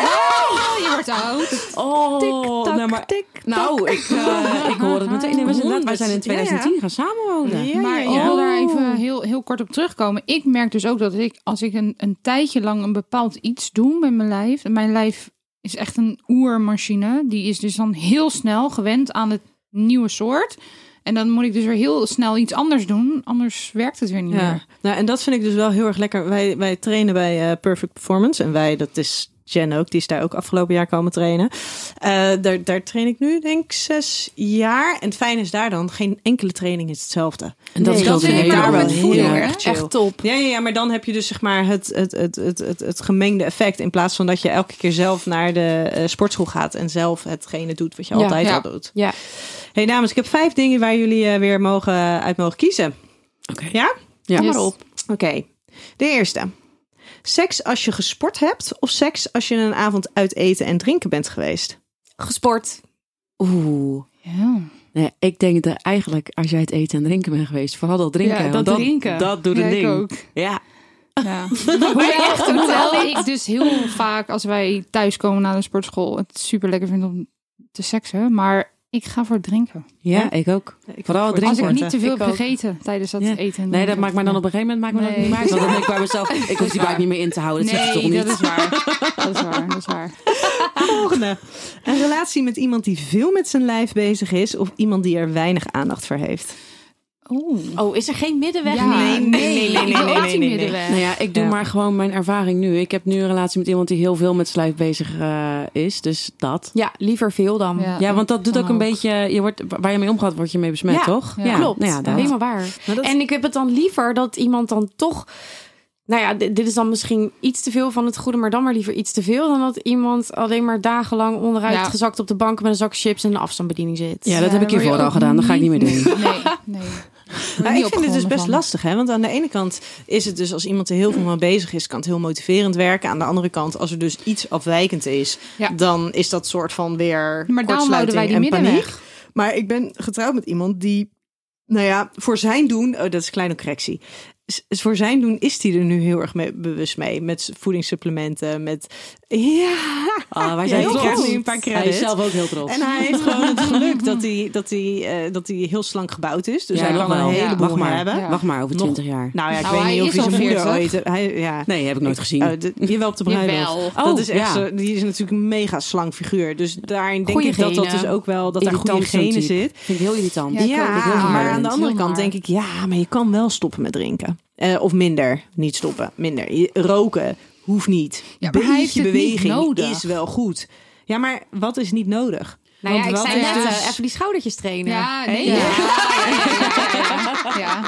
Oh, je wordt oud. Oh, tak, nou, maar, tik, nou ik, eh, ik hoor het meteen. Nee, we zijn, wij zijn in Ja, ja. 2010 gaan samenwonen. Ja, maar ja, ik wil daar Oh. even heel, heel kort op terugkomen. Ik merk dus ook dat ik, als ik een, een tijdje lang een bepaald iets doe met mijn lijf. en Mijn lijf is echt een oermachine. Die is dus dan heel snel gewend aan het nieuwe soort. En dan moet ik dus weer heel snel iets anders doen. Anders werkt het weer niet Ja, meer. nou en dat vind ik dus wel heel erg lekker. Wij, wij trainen bij eh, Perfect Performance en wij, dat is Jen ook, die is daar ook afgelopen jaar komen trainen. Eh, daar, daar train ik nu denk ik zes jaar. En het fijne is daar dan, geen enkele training is hetzelfde. En dat Nee, scheelt dat een vind ik maar wel heel erg chill. Echt top. Ja, ja, ja, maar dan heb je dus zeg maar het, het, het, het, het, het gemengde effect. In plaats van dat je elke keer zelf naar de eh, sportschool gaat en zelf hetgene doet wat je Ja. altijd Ja. al doet. Ja. hey, dames, ik heb vijf dingen waar jullie eh, weer mogen, uit mogen kiezen. Oké. Ja? Ja. Yes. maar op. Oké. De eerste. Seks als je gesport hebt of seks als je een avond uit eten en drinken bent geweest? Gesport. Oeh. Ja. Nee, ik denk dat eigenlijk als jij het eten en drinken bent geweest, vooral dat drinken. Ja, dat drinken. Dat doet Ja, een ik ding. ook. Ja. Ja. [laughs] Hoewel ik dus heel vaak als wij thuiskomen na de sportschool het super lekker vind om te seksen. Maar ik ga voor het drinken. Ja, ik ook. Ik Vooral voor drinken. Als ik niet te veel heb ook. gegeten tijdens dat Ja. eten. Nee, dat maakt mij dan op een gegeven moment maakt me dat Nee. niet meer uit. Want dan denk ik bij mezelf, [laughs] ik hoef die buik niet meer in te houden. Dat er toch Nee, niet. dat is waar. Dat is waar, dat is waar. [laughs] Volgende. Een relatie met iemand die veel met zijn lijf bezig is of iemand die er weinig aandacht voor heeft? Oeh. Oh, is er geen middenweg? Ja, nee, nee, nee, nee, nee, nee, middenweg. Nou ja, ik doe Ja. maar gewoon mijn ervaring nu. Ik heb nu een relatie met iemand die heel veel met zijn lijf bezig eh, is. Dus dat. Ja, liever veel dan. Ja. Ja, want dat doet ook een ook. beetje... Je wordt, waar je mee omgaat, word je mee besmet, Ja, toch? ja. Klopt, Nou ja, dat. helemaal waar. Dat- En ik heb het dan liever dat iemand dan toch... Nou ja, dit, is dan misschien iets te veel van het goede, maar dan maar liever iets te veel dan dat iemand alleen maar dagenlang onderuit Ja. gezakt op de bank met een zak chips en een afstandsbediening zit. Ja, dat Ja, heb ik hiervoor al gedaan. Dat ga ik niet meer doen. Nee, nee. Nou, ik vind het dus best van. lastig, hè? Want aan de ene kant is het dus als iemand er heel veel mee bezig is, kan het heel motiverend werken. Aan de andere kant, als er dus iets afwijkend is, Ja. dan is dat soort van weer. Maar wij die en middenweg. paniek. Maar ik ben getrouwd met iemand die, nou ja, voor zijn doen, oh, dat is een kleine correctie. Voor zijn doen is hij er nu heel erg mee, bewust mee. Met voedingssupplementen, met. Ja. Ah, wij [laughs] Ja, zijn je trots. krijgt nu een paar Hij is zelf ook heel trots. En hij heeft gewoon het geluk dat hij, dat hij, eh, dat hij heel slank gebouwd is. Dus Ja, hij kan een heleboel Wacht maar. hebben. Ja. Wacht maar, over Nog- 20 jaar. Nou ja, ik Nou, weet hij niet of hij zijn moeder 40. ooit... Hij, ja. Nee, heb ik nooit gezien. Oh, de, je wel op de bruiloft. Jawel. dat Oh, is echt ja. zo, die is natuurlijk een mega slank figuur. Dus daarin denk Goeie ik dat dat dus ook wel dat daar goede genen zit. Vind ik heel irritant. Ja, Ja, maar aan de andere kant denk ik, ja, maar je kan wel stoppen met drinken. Eh, of minder, niet stoppen, minder. Roken hoeft niet. Ja, maar hij heeft Beetje niet beweging nodig. is wel goed. Ja, maar wat is niet nodig? Nou ja, ik zei net, dus- eh, even die schoudertjes trainen. Ja, nee. Ja. Ja. Ja.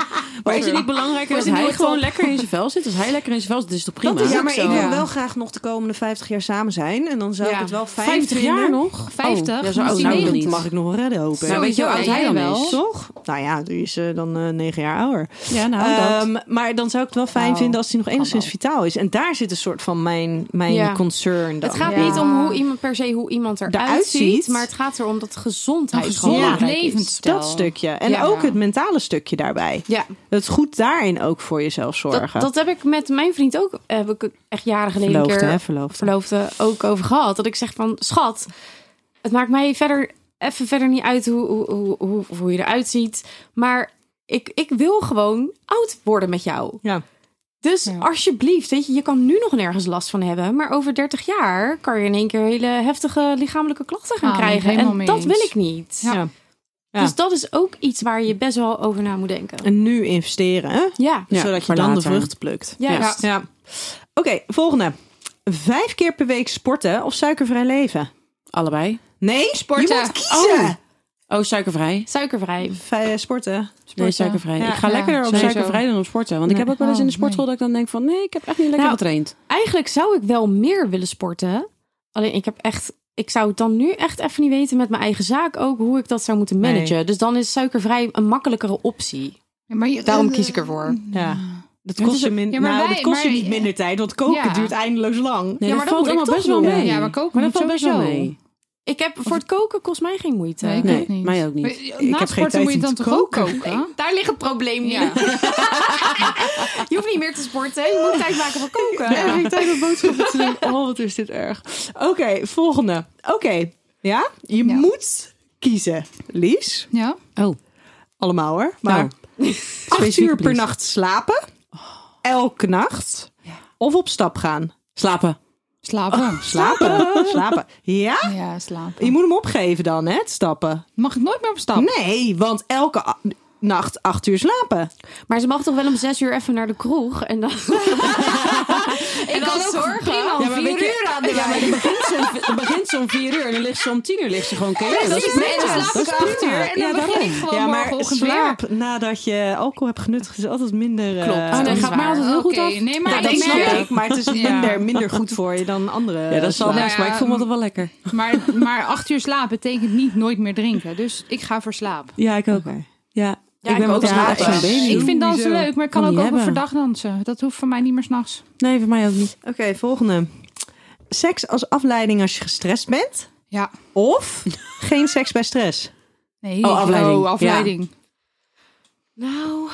Maar is het niet belangrijker dat hij gewoon lekker in zijn vel zit? Als hij lekker in zijn vel zit, is het toch prima? Dat is ja, maar zo. ik wil wel graag nog de komende 50 jaar samen zijn. En dan zou ik het wel fijn 50 vinden. jaar nog? 50? Oh, ja, zo oud is zijn hij we 90. niet. mag ik nog wel redden, hopen. Nou, weet je hoe oud hij dan wel. is? Toch? Nou ja, die is eh, dan eh, negen jaar ouder. Ja, nou, dat. Ehm, maar dan zou ik het wel fijn Nou, vinden als hij nog enigszins vitaal is. En daar zit een soort van mijn, mijn Ja. concern dan. Het gaat Ja. niet om hoe iemand per se hoe iemand eruit ziet. maar het gaat erom dat gezondheid Een gewoon gezond levensstijl. dat stukje. En Ja. ook het mentale stukje daarbij. Ja, Het goed daarin ook voor jezelf dat, zorgen. dat heb ik met mijn vriend ook, heb ik echt jaren geleden een verloofde, keer hè? Verloofde. verloofde ook over gehad. Dat ik zeg van, schat, het maakt mij verder even verder niet uit hoe, hoe, hoe, hoe, hoe je eruit ziet. Maar ik, ik wil gewoon oud worden met jou. Ja. Dus Ja. alsjeblieft, weet je, je kan nu nog nergens last van hebben. Maar over 30 jaar kan je in één keer hele heftige lichamelijke klachten gaan Ah, krijgen. En dat eens. wil ik niet. Ja. Ja. Dus dat is ook iets waar je best wel over na moet denken. En nu investeren, hè? Ja, Ja, zodat je dan de vruchten plukt. juist. Ja. Oké, volgende. Vijf keer per week sporten of suikervrij leven? Allebei. Nee, Sporten. Je moet kiezen. Oh, suikervrij. Suikervrij. Vij- sporten. Nee, Sporten. suikervrij. Ja. ik ga ja, lekker op sowieso. suikervrij dan op sporten. Want ik Nee. heb ook wel eens in de Oh, sportschool dat ik dan denk van... nee, ik heb echt niet lekker Nou, getraind. Eigenlijk zou ik wel meer willen sporten. Alleen ik heb echt. Ik zou het dan nu echt even niet weten met mijn eigen zaak ook hoe ik dat zou moeten Nee. managen. Dus dan is suikervrij een makkelijkere optie. Ja, maar je- Daarom eh, kies ik ervoor. Ja. Dat kost, je, min- ja, maar nou, wij- dat kost je niet minder tijd, want koken Ja. duurt eindeloos lang. Nee, Ja, dat maar dan valt allemaal best wel mee. Ja, maar koken Maar dat moet valt best wel mee. Ik heb voor het koken kost mij geen moeite. Nee, ik niet. mij ook niet. Maar, Ik Na heb geen sporten tijd moet je om dan te toch ook koken. koken? Daar ligt het probleem niet. Ja. [laughs] Je hoeft niet meer te sporten. Je moet tijd maken voor koken. Nee, geen tijd om boodschappen te doen. Oh, wat is dit erg. Oké, volgende. Oké, ja? Je Ja. moet kiezen. Lies, Ja? Oh, allemaal hoor. Maar nou. [laughs] acht uur per nacht slapen. Elke nacht. Of op stap gaan. Slapen. Slapen. [laughs] Slapen. slapen. Ja? Ja, slapen. Je moet hem opgeven dan, hè? Het stappen. Mag ik nooit meer op stap? Nee, want elke nacht acht uur slapen. Maar ze mag toch wel om zes uur even naar de kroeg. En dan... [laughs] Ik kan ook zorgen. prima om Ja, maar vier weet je- uur aan de Ja, maar wijn. dan begint ze om, dan begint ze om vier uur en dan ligt ze om tien uur ligt ze gewoon keer. dat is prima. Dan slaap ik acht uur en dan begin ik gewoon ja, maar morgenochtend weer. slaap nadat je alcohol hebt genuttigd is altijd minder... eh, Klopt. Oh, nee, dat is gaat mij altijd heel goed af. Nee, maar Ja, ik dat snap merk- ik, maar het is [laughs] Ja. minder, minder goed voor je dan andere Ja, dat zal slaap. best, maar ik vond het wel lekker. [laughs] Maar, maar acht uur slaap betekent niet nooit meer drinken. Dus ik ga voor slaap. Ja, ik ook. Oké. Ja, Ja, ik ben ook. echt Ja, zo'n ja. baby. Ik vind dansen leuk, maar ik Kan kan ook hebben. overdag dansen. Dat hoeft voor mij niet meer s'nachts. Nee, voor mij ook niet. Oké, volgende. Seks als afleiding als je gestrest bent. Ja. Of geen seks bij stress. Nee. Oh, afleiding. Oh, afleiding. Nou,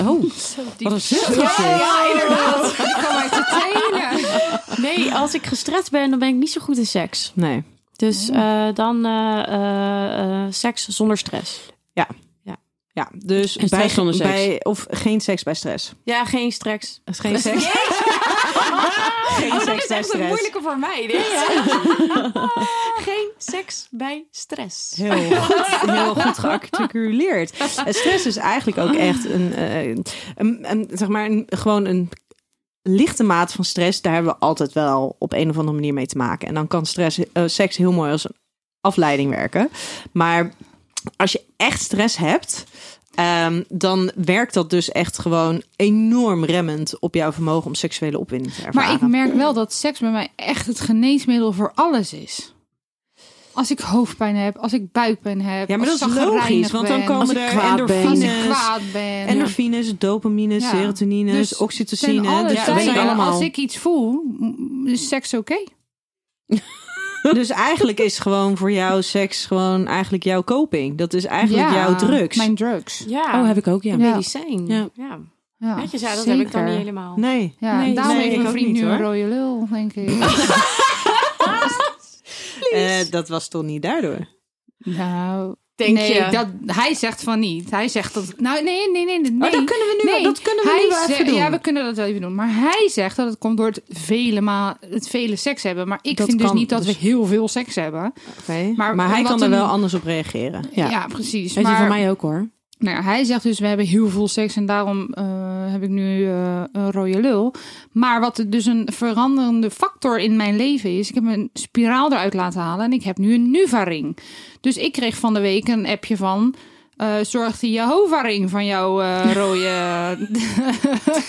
Oh, [laughs] wat een zucht was dit. inderdaad. [laughs] Ik kan mij te telen. Nee, als ik gestrest ben, dan ben ik niet zo goed in seks. Nee. Dus eh, dan eh, eh, seks zonder stress. Ja, dus En stress bij, zonder seks. bij of geen seks bij stress. Ja, geen stress. Geen seks. [laughs] [laughs] geen Oh, dat is echt een moeilijke voor mij. Dit. [laughs] Geen seks bij stress. Heel goed, heel goed gearticuleerd. En stress is eigenlijk ook echt een, eh, een, een, zeg maar, een, gewoon een lichte maat van stress. Daar hebben we altijd wel op een of andere manier mee te maken. En dan kan stress, eh, seks heel mooi als een afleiding werken. Maar als je echt stress hebt, ehm, dan werkt dat dus echt gewoon enorm remmend op jouw vermogen om seksuele opwinding te ervaren. Maar ik merk wel dat seks bij mij echt het geneesmiddel voor alles is. Als ik hoofdpijn heb, als ik buikpijn heb. ja, maar dat is logisch, want dan komen er endorfines, kwaad ben. endorfines, dopamines, Ja. serotonines, Dus oxytocine. Ten alle Dus dat tijden, zijn allemaal. als ik iets voel, is seks oké. [laughs] [laughs] Dus eigenlijk is gewoon voor jou seks gewoon eigenlijk jouw coping. Dat is eigenlijk Ja, jouw drugs. Mijn drugs. Ja, Oh, heb ik ook, ja. Ja. medicijn. Ja. Ja. Ja, Netjes, ja, dat heb ik dan niet helemaal. Nee. Ja, nee, daarom nee, heeft ik mijn vriend nu een rode lul, denk ik. [laughs] [laughs] Eh, dat was toch niet daardoor? nou, Denk nee, je? Dat, hij zegt van niet. Hij zegt dat... Nou, nee, nee, nee. nee Oh, dat kunnen we nu, nee. dat kunnen we Hij nu wel even doen. Ja, we kunnen dat wel even doen. Maar hij zegt dat het komt door het vele, ma het vele seks hebben. Maar ik Dat vind dus niet dat dus. we heel veel seks hebben. Maar Maar, hij kan er een- wel anders op reageren. Ja, Ja. precies. Weet je, maar voor mij ook hoor. Nou hij zegt dus, we hebben heel veel seks en daarom eh, heb ik nu eh, een rode lul. Maar wat dus een veranderende factor in mijn leven is, ik heb een spiraal eruit laten halen en ik heb nu een Nuva-ring. Dus ik kreeg van de week een appje van, eh zorgt die Jehovah-ring van jouw eh, rode, [laughs]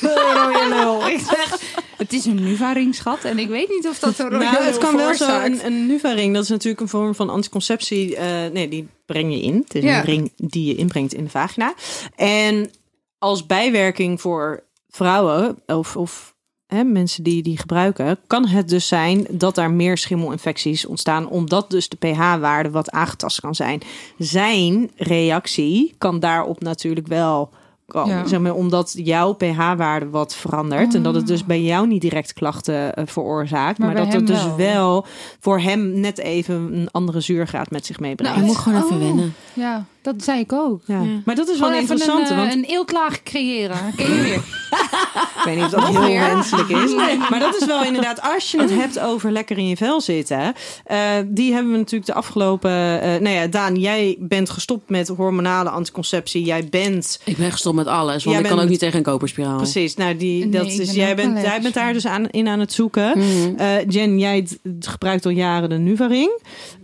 rode lul. [laughs] Ik zeg, het is een Nuva-ring, schat. En ik weet niet of dat een rode Nou, het kan wel zo. Een, een Nuva-ring, dat is natuurlijk een vorm van anticonceptie. eh, nee, die breng je in. Het is Ja. een ring die je inbrengt in de vagina. En als bijwerking voor vrouwen of, of hè, mensen die die gebruiken, kan het dus zijn dat daar meer schimmelinfecties ontstaan, omdat dus de pH-waarde wat aangetast kan zijn. Zijn reactie kan daarop natuurlijk wel komen, Ja. zeg maar, omdat jouw pH-waarde wat verandert en dat het dus bij jou niet direct klachten eh, veroorzaakt, Maar dat het dus wel. wel voor hem net even een andere zuurgraad met zich meebrengt. Nou, Je moet gewoon even Oh. wennen. Ja, dat zei ik ook. Ja. Ja. Maar dat is wel Gewoon een een, eh, want een eeltlaag creëren. Ken je weer? [laughs] ik weet niet of dat heel wenselijk is. Maar dat is wel inderdaad, als je het hebt over lekker in je vel zitten. eh, die hebben we natuurlijk de afgelopen... eh nou ja, Daan, jij bent gestopt met hormonale anticonceptie. Jij bent... Ik ben gestopt met alles, want Jij ik kan ook niet tegen een koperspiraal. Precies, nou die, Nee, dat is, ben jij, bent, jij bent daar dus aan, in aan het zoeken. Mhm. Eh, Jen, jij gebruikt al jaren de Nuvaring.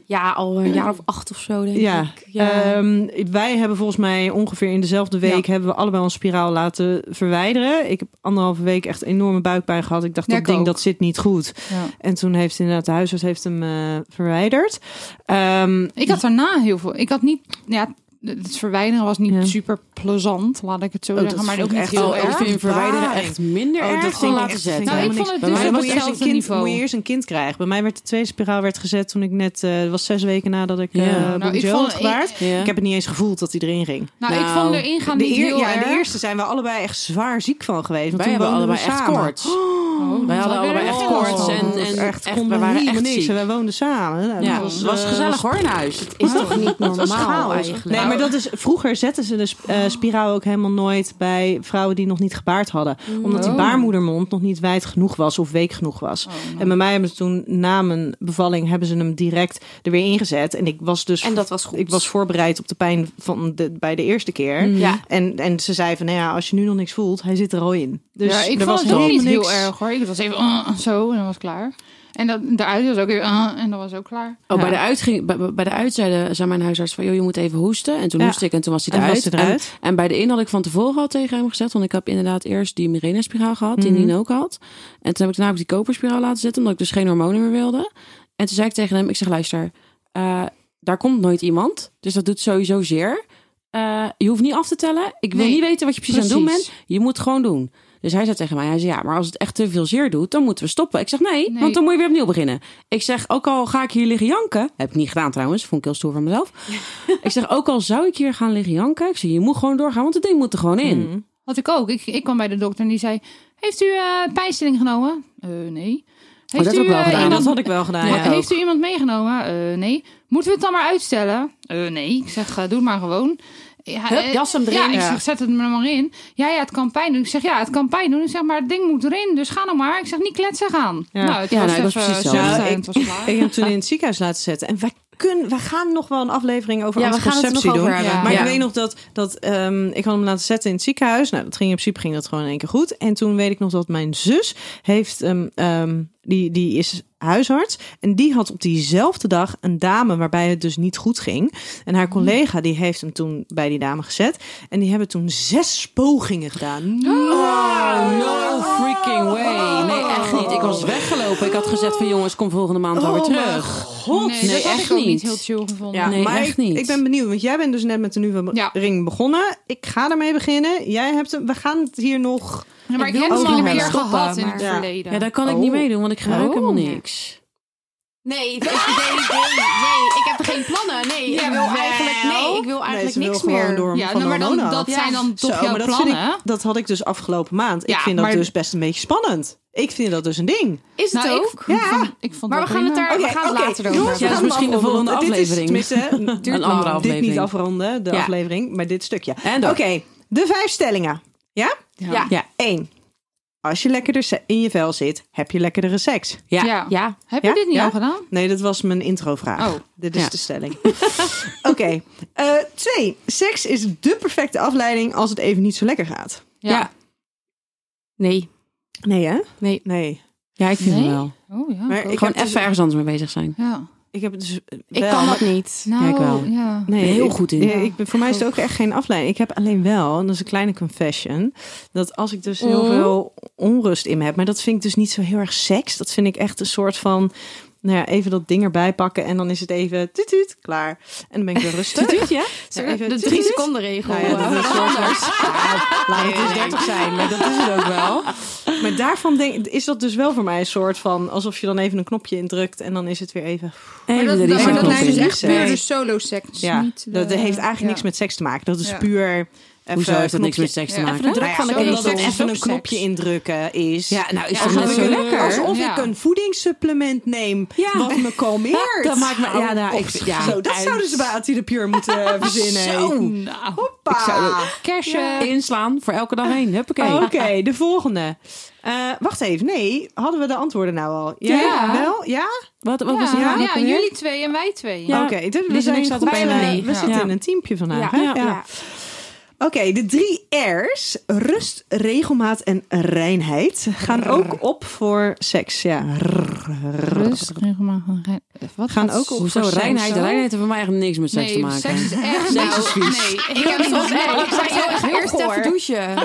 Ja, al een jaar of acht of zo, denk Ja. ik. Ja. Ehm, wij hebben volgens mij ongeveer in dezelfde week Ja. hebben we allebei een spiraal laten verwijderen. Ik heb anderhalve week echt enorme buikpijn gehad. Ik dacht Ja, dat ding ook. dat zit niet goed. Ja. En toen heeft inderdaad de huisarts heeft hem eh, verwijderd. Ehm, Ik had daarna heel veel. Ik had niet. Ja, het verwijderen was niet Ja. super plezant, laat ik het zo Oh, dat zeggen. Maar ook echt heel Oh, ik erg. vind verwijderen echt minder Oh, dat erg dan ik laten zetten. Nou, ik vond het dus op moet je eerst een hetzelfde kind, niveau. moet je eerst een kind krijgen. Bij mij werd de tweede spiraal werd gezet toen ik net, eh het was zes weken nadat ik Ja. eh Nou, ik vond- had gebaard. Ik, Ja. heb het niet eens gevoeld dat hij erin ging. Nou, ik Nou, vond erin gaan De, niet eer- heel ja, erg. de eerste zijn we allebei echt zwaar ziek van geweest. Want Wij toen hebben allebei echt koorts. [gasps] Oh, Wij dat hadden allebei echt erg. koorts en- dat echt, we waren echt ziek. En wij woonden samen. Nou, dat het was gezellig hoor in huis. is toch niet normaal eigenlijk? Maar dat is, vroeger zetten ze de eh, spiraal ook helemaal nooit bij vrouwen die nog niet gebaard hadden. Omdat die Oh. baarmoedermond nog niet wijd genoeg was of week genoeg was. En bij mij hebben ze toen na mijn bevalling hebben ze hem direct er weer ingezet. En ik was dus En dat was goed. ik was voorbereid op de pijn van de, bij de eerste keer. Ja. En, en ze zei van, nou ja, als je nu nog niks voelt, hij zit er al in. Dus ja, ik er vond was het ook niet heel erg hoor. Ik was even uh, zo en dan was klaar. En dat, daaruit was ook weer uh, en dan was ook klaar. Oh, Ja. bij de uit ging, bij, bij de uit zei mijn huisarts van, joh, je moet even hoesten. En toen Ja. hoest ik en toen was hij eruit. was hij eruit. En, en bij de in had ik van tevoren al tegen hem gezegd, want ik heb inderdaad eerst die Mirena-spiraal gehad, die. Nien ook had. En toen heb ik daarna ook die koperspiraal laten zetten, omdat ik dus geen hormonen meer wilde. En toen zei ik tegen hem, ik zeg, luister, eh, daar komt nooit iemand, dus dat doet sowieso zeer. Eh, je hoeft niet af te tellen. Ik wil Nee, niet weten wat je precies, aan het doen precies. bent. Je moet het gewoon doen. Dus hij zei tegen mij, hij zei, ja, maar als het echt te veel zeer doet, dan moeten we stoppen. Ik zeg, nee, Nee. want dan moet je weer opnieuw beginnen. Ik zeg, ook al ga ik hier liggen janken, heb ik niet gedaan trouwens, vond ik heel stoer van mezelf. [laughs] ik zeg, ook al zou ik hier gaan liggen janken, ik zeg, je moet gewoon doorgaan, want het ding moet er gewoon in. Mhm. Had ik ook. Ik, ik kwam bij de dokter en die zei: Heeft u eh pijnstilling genomen? Eh, nee. Heeft dat heb ik wel eh, gedaan. Iemand- dat had ik wel gedaan. Ja, ja. heeft u iemand meegenomen? Eh, nee. Moeten we het dan maar uitstellen? Eh, nee. Ik zeg, doe het maar gewoon. Ja, Hup, eh, jas hem erin. Ja, ik zeg, zet het er maar in. Ja, ja, het kan pijn doen. Ik zeg, ja, het kan pijn doen. Ik zeg, maar het ding moet erin. Dus ga nou maar. Ik zeg, niet kletsen gaan. Ja. Nou, het Ja, was nou, was precies zo. Ja, en ik- heb hem toen in het ziekenhuis laten zetten. En wij, kunnen, wij gaan nog wel een aflevering over Ja, we anticonceptie doen. Ja. Maar Ja. ik weet nog dat, dat ehm, ik had hem laten zetten in het ziekenhuis. Nou, dat ging in principe ging dat gewoon in één keer goed. En toen weet ik nog dat mijn zus heeft, ehm, die, die is huisarts. En die had op diezelfde dag een dame waarbij het dus niet goed ging. En haar collega die heeft hem toen bij die dame gezet. En die hebben toen zes pogingen gedaan. Oh, no freaking way. Niet. Ik was weggelopen. Ik had gezegd van, jongens, kom volgende maand wel weer Oh, terug. god. nee, nee, dat had echt ik ook niet niet. heel chill gevonden. Ja, Nee, maar echt ik, niet. ik ben benieuwd, want jij bent dus net met de nieuwe Ja. ring begonnen. Ik ga ermee beginnen. Jij hebt hem, we gaan het hier nog. Ja, maar Ik heb hem al een keer stoppen, gehad in het Ja. verleden. Ja, daar kan ik Oh. niet meedoen, want ik gebruik Oh. helemaal Nee. niks. Nee, ik- nee, nee, nee, ik heb geen plannen. Nee, ik wil Jawel. eigenlijk, nee, ik wil eigenlijk niks meer. door Ja, van nou, maar dan, dat zijn dan toch Zo, jouw maar dat, vind plannen. ik, dat had ik dus afgelopen maand. ik Ja, vind dat maar- dus best een beetje spannend. Ik vind dat dus een ding. Is het Nou, ook? Ik, Ja. ik vond, ik vond Maar dat we gaan het daar- we gaan het later over hebben. we Ja, misschien de volgende afronden. Dit is aflevering. tenminste, [laughs] Een andere Dit aflevering. niet afronden, de Ja. aflevering, maar dit stukje. Oké, de vijf stellingen. Ja? Ja. Ja. Eén. Als je lekkerder in je vel zit, heb je lekkerdere seks. Ja. Ja. Ja. Heb Ja? je dit niet Ja? al gedaan? Nee, dat was mijn introvraag. Oh. Dit is Ja. de stelling. [laughs] Oké. Eh, twee. Seks is de perfecte afleiding als het even niet zo lekker gaat. Ja. Nee. Nee, hè? Nee. Nee. Ja, ik vind Nee? het wel. Oh ja. Maar ik Gewoon dus- even ergens anders mee bezig zijn. ja. Ik heb het dus Ik wel, kan maar- dat niet. Nou, ik wel. ja. Nee, Ben heel ik- goed in. Ja, ik ben, voor mij is het ook echt geen afleiding. Ik heb alleen wel, en dat is een kleine confession, dat als ik dus heel Mhm. veel onrust in me heb, maar dat vind ik dus niet zo heel erg seks. Dat vind ik echt een soort van, nou ja, even dat ding erbij pakken en dan is het even tuut, tuut, klaar. En dan ben ik weer rustig. Tuut, ja? Even de drie seconden regel. Nou ja, dat is eh, anders. [laughs] laat het eens 30 zijn, maar dat is het ook wel. Maar daarvan denk, is dat dus wel voor mij een soort van, alsof je dan even een knopje indrukt en dan is het weer even... Maar dat, maar dat lijkt dus echt puur de solo seks. Ja, niet de- dat heeft eigenlijk niks met seks te maken. Dat is Ja. Hoezo heeft dat niks met seks te Ja, maken? even de Nou ja, van de omdat ketel. het even een knopje indrukken is. Ja, nou is Ja, dat net zo lekker. Alsof Ja. ik een voedingssupplement neem Ja. wat me [laughs] kalmeert. Dat maakt me- ja, nou, ja. zo, dat zouden ze bij Attila Pure moeten eh, [laughs] verzinnen. Zo. Nou, Hoppa. Ik zou kerstje. Inslaan voor elke dag heen. Huppakee. Oké, de volgende. Eh, wacht even, nee, hadden we de antwoorden nou al? Ja, Ja. wel? Ja? Wat, wat Ja, was die ja, alweer? jullie twee en wij twee. Ja. Oké, dus we, zijn goed, we Ja. zitten Ja. in een teampje vandaag. Ja, hè? ja, Oké, de drie R's, rust, regelmaat en reinheid, gaan ook op voor seks. Ja, Rust, regelmatig. rein- Wat Gaan ook op Hoezo? voor seks. Reinheid. Reinheid heeft voor mij eigenlijk niks met seks te Nee, maken. seks is echt... Seks is nou, vies. Nee, ik heb [laughs] het echt. Ik zei heel erg eerst even douchen. [laughs]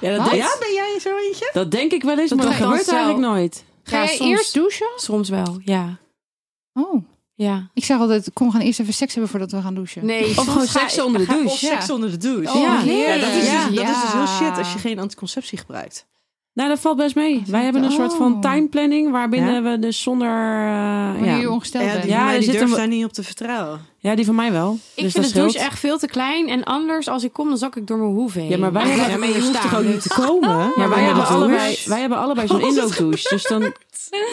Ja, dat, Ja, ben jij zo eentje? dat denk ik wel eens, Dat maar dat gebeurt eigenlijk nooit. Ga soms. eerst douchen? Soms wel, ja. Oh. Ja. Ik zeg altijd, kom, we gaan eerst even seks hebben voordat we gaan douchen. Nee, Of gewoon seks onder de douche. Of seks onder de douche. Oh, Ja. Ja, dat is, dus, dat is dus heel shit als je geen anticonceptie gebruikt. Nou, dat valt best mee. Wij hebben een soort van Oh. timeplanning waarbinnen Ja? we dus zonder... eh, Wanneer je ja. ongesteld Ja, bent. die, Ja, die durft daar niet op te vertrouwen. ja, die van mij wel. Ik dus vind dat de douche echt veel te klein. En anders, als ik kom, dan zak ik door mijn hoef heen. Ja, maar wij hebben- Ja, hoeft toch ook niet dus- te komen? Ja, maar wij, ja, hebben allebei, wij hebben allebei [laughs] zo'n inloopdouche. Dus dan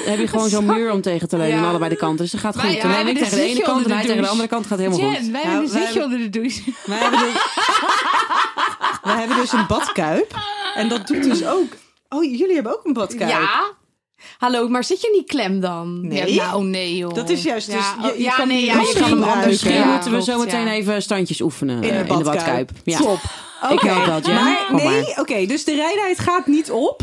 heb je gewoon zo'n [laughs] muur om tegen te leunen Ja. aan allebei de kanten. Dus dat gaat goed. wij Dan ben hebben ik tegen de ene kant en hij de tegen de andere kant. gaat helemaal goed. Jen, wij Ja, hebben een wij zitje onder de douche. [laughs] Dus, wij hebben dus een badkuip. En dat doet dus ook... Oh, jullie hebben ook een badkuip? Ja. Hallo, maar zit je niet klem dan? Nee. Ja, nou, nee joh. Dat is juist dus... Ja, je, je ja, kan nee, ja, je kan hem anders Misschien Ja, moeten we zo meteen ja. even standjes oefenen In eh, de in de badkuip. badkuip. Ik Oké. ook wel, Jen. Maar Kom nee, oké, dus de reinheid gaat niet op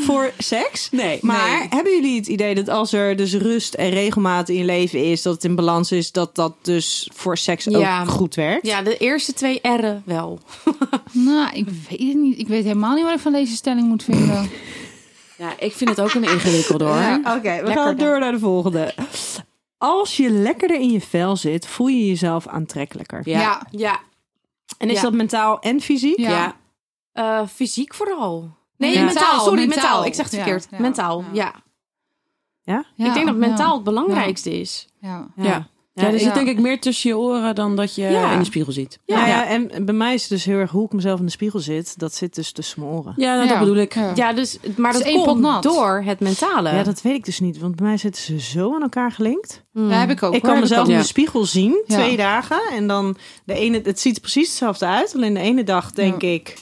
voor seks. Nee. Maar nee. hebben jullie het idee dat als er dus rust en regelmaat in je leven is, dat het in balans is, dat dat dus voor seks Ja. ook goed werkt? Ja, de eerste twee R'en wel. [laughs] Nou, ik weet het niet. Ik weet helemaal niet wat ik van deze stelling moet vinden. Ja, ik vind het ook een ingewikkelde hoor. Ja. Oké, we Lekker gaan dan. door naar de volgende. Als je lekkerder in je vel zit, voel je jezelf aantrekkelijker. Ja. Ja. Ja. En is Ja. dat mentaal en fysiek? Ja. Ja. Eh, fysiek vooral. Nee, Ja. mentaal. Sorry, mentaal. Mentaal. Ik zeg het verkeerd. ja, mentaal, ja. ja. Ja, Ik denk dat ja. mentaal het belangrijkste is. Ja. Ja. Ja, er ik- zit denk ik meer tussen je oren dan dat je Ja. in de spiegel ziet. Ja, Ja. ja, en bij mij is het dus heel erg hoe ik mezelf in de spiegel zit. Dat zit dus tussen mijn oren. Ja, nou, dat bedoel ik. Ja. Dus, maar Het dat is één pot komt nat. door het mentale. Ja, dat weet ik dus niet. Want bij mij zitten ze zo aan elkaar gelinkt. Mm. Ja, heb ik ook. Ik hoor. kan mezelf in de spiegel zien, Ja. twee dagen. En dan de ene, het ziet er precies hetzelfde uit. Alleen de ene dag denk Ja. ik,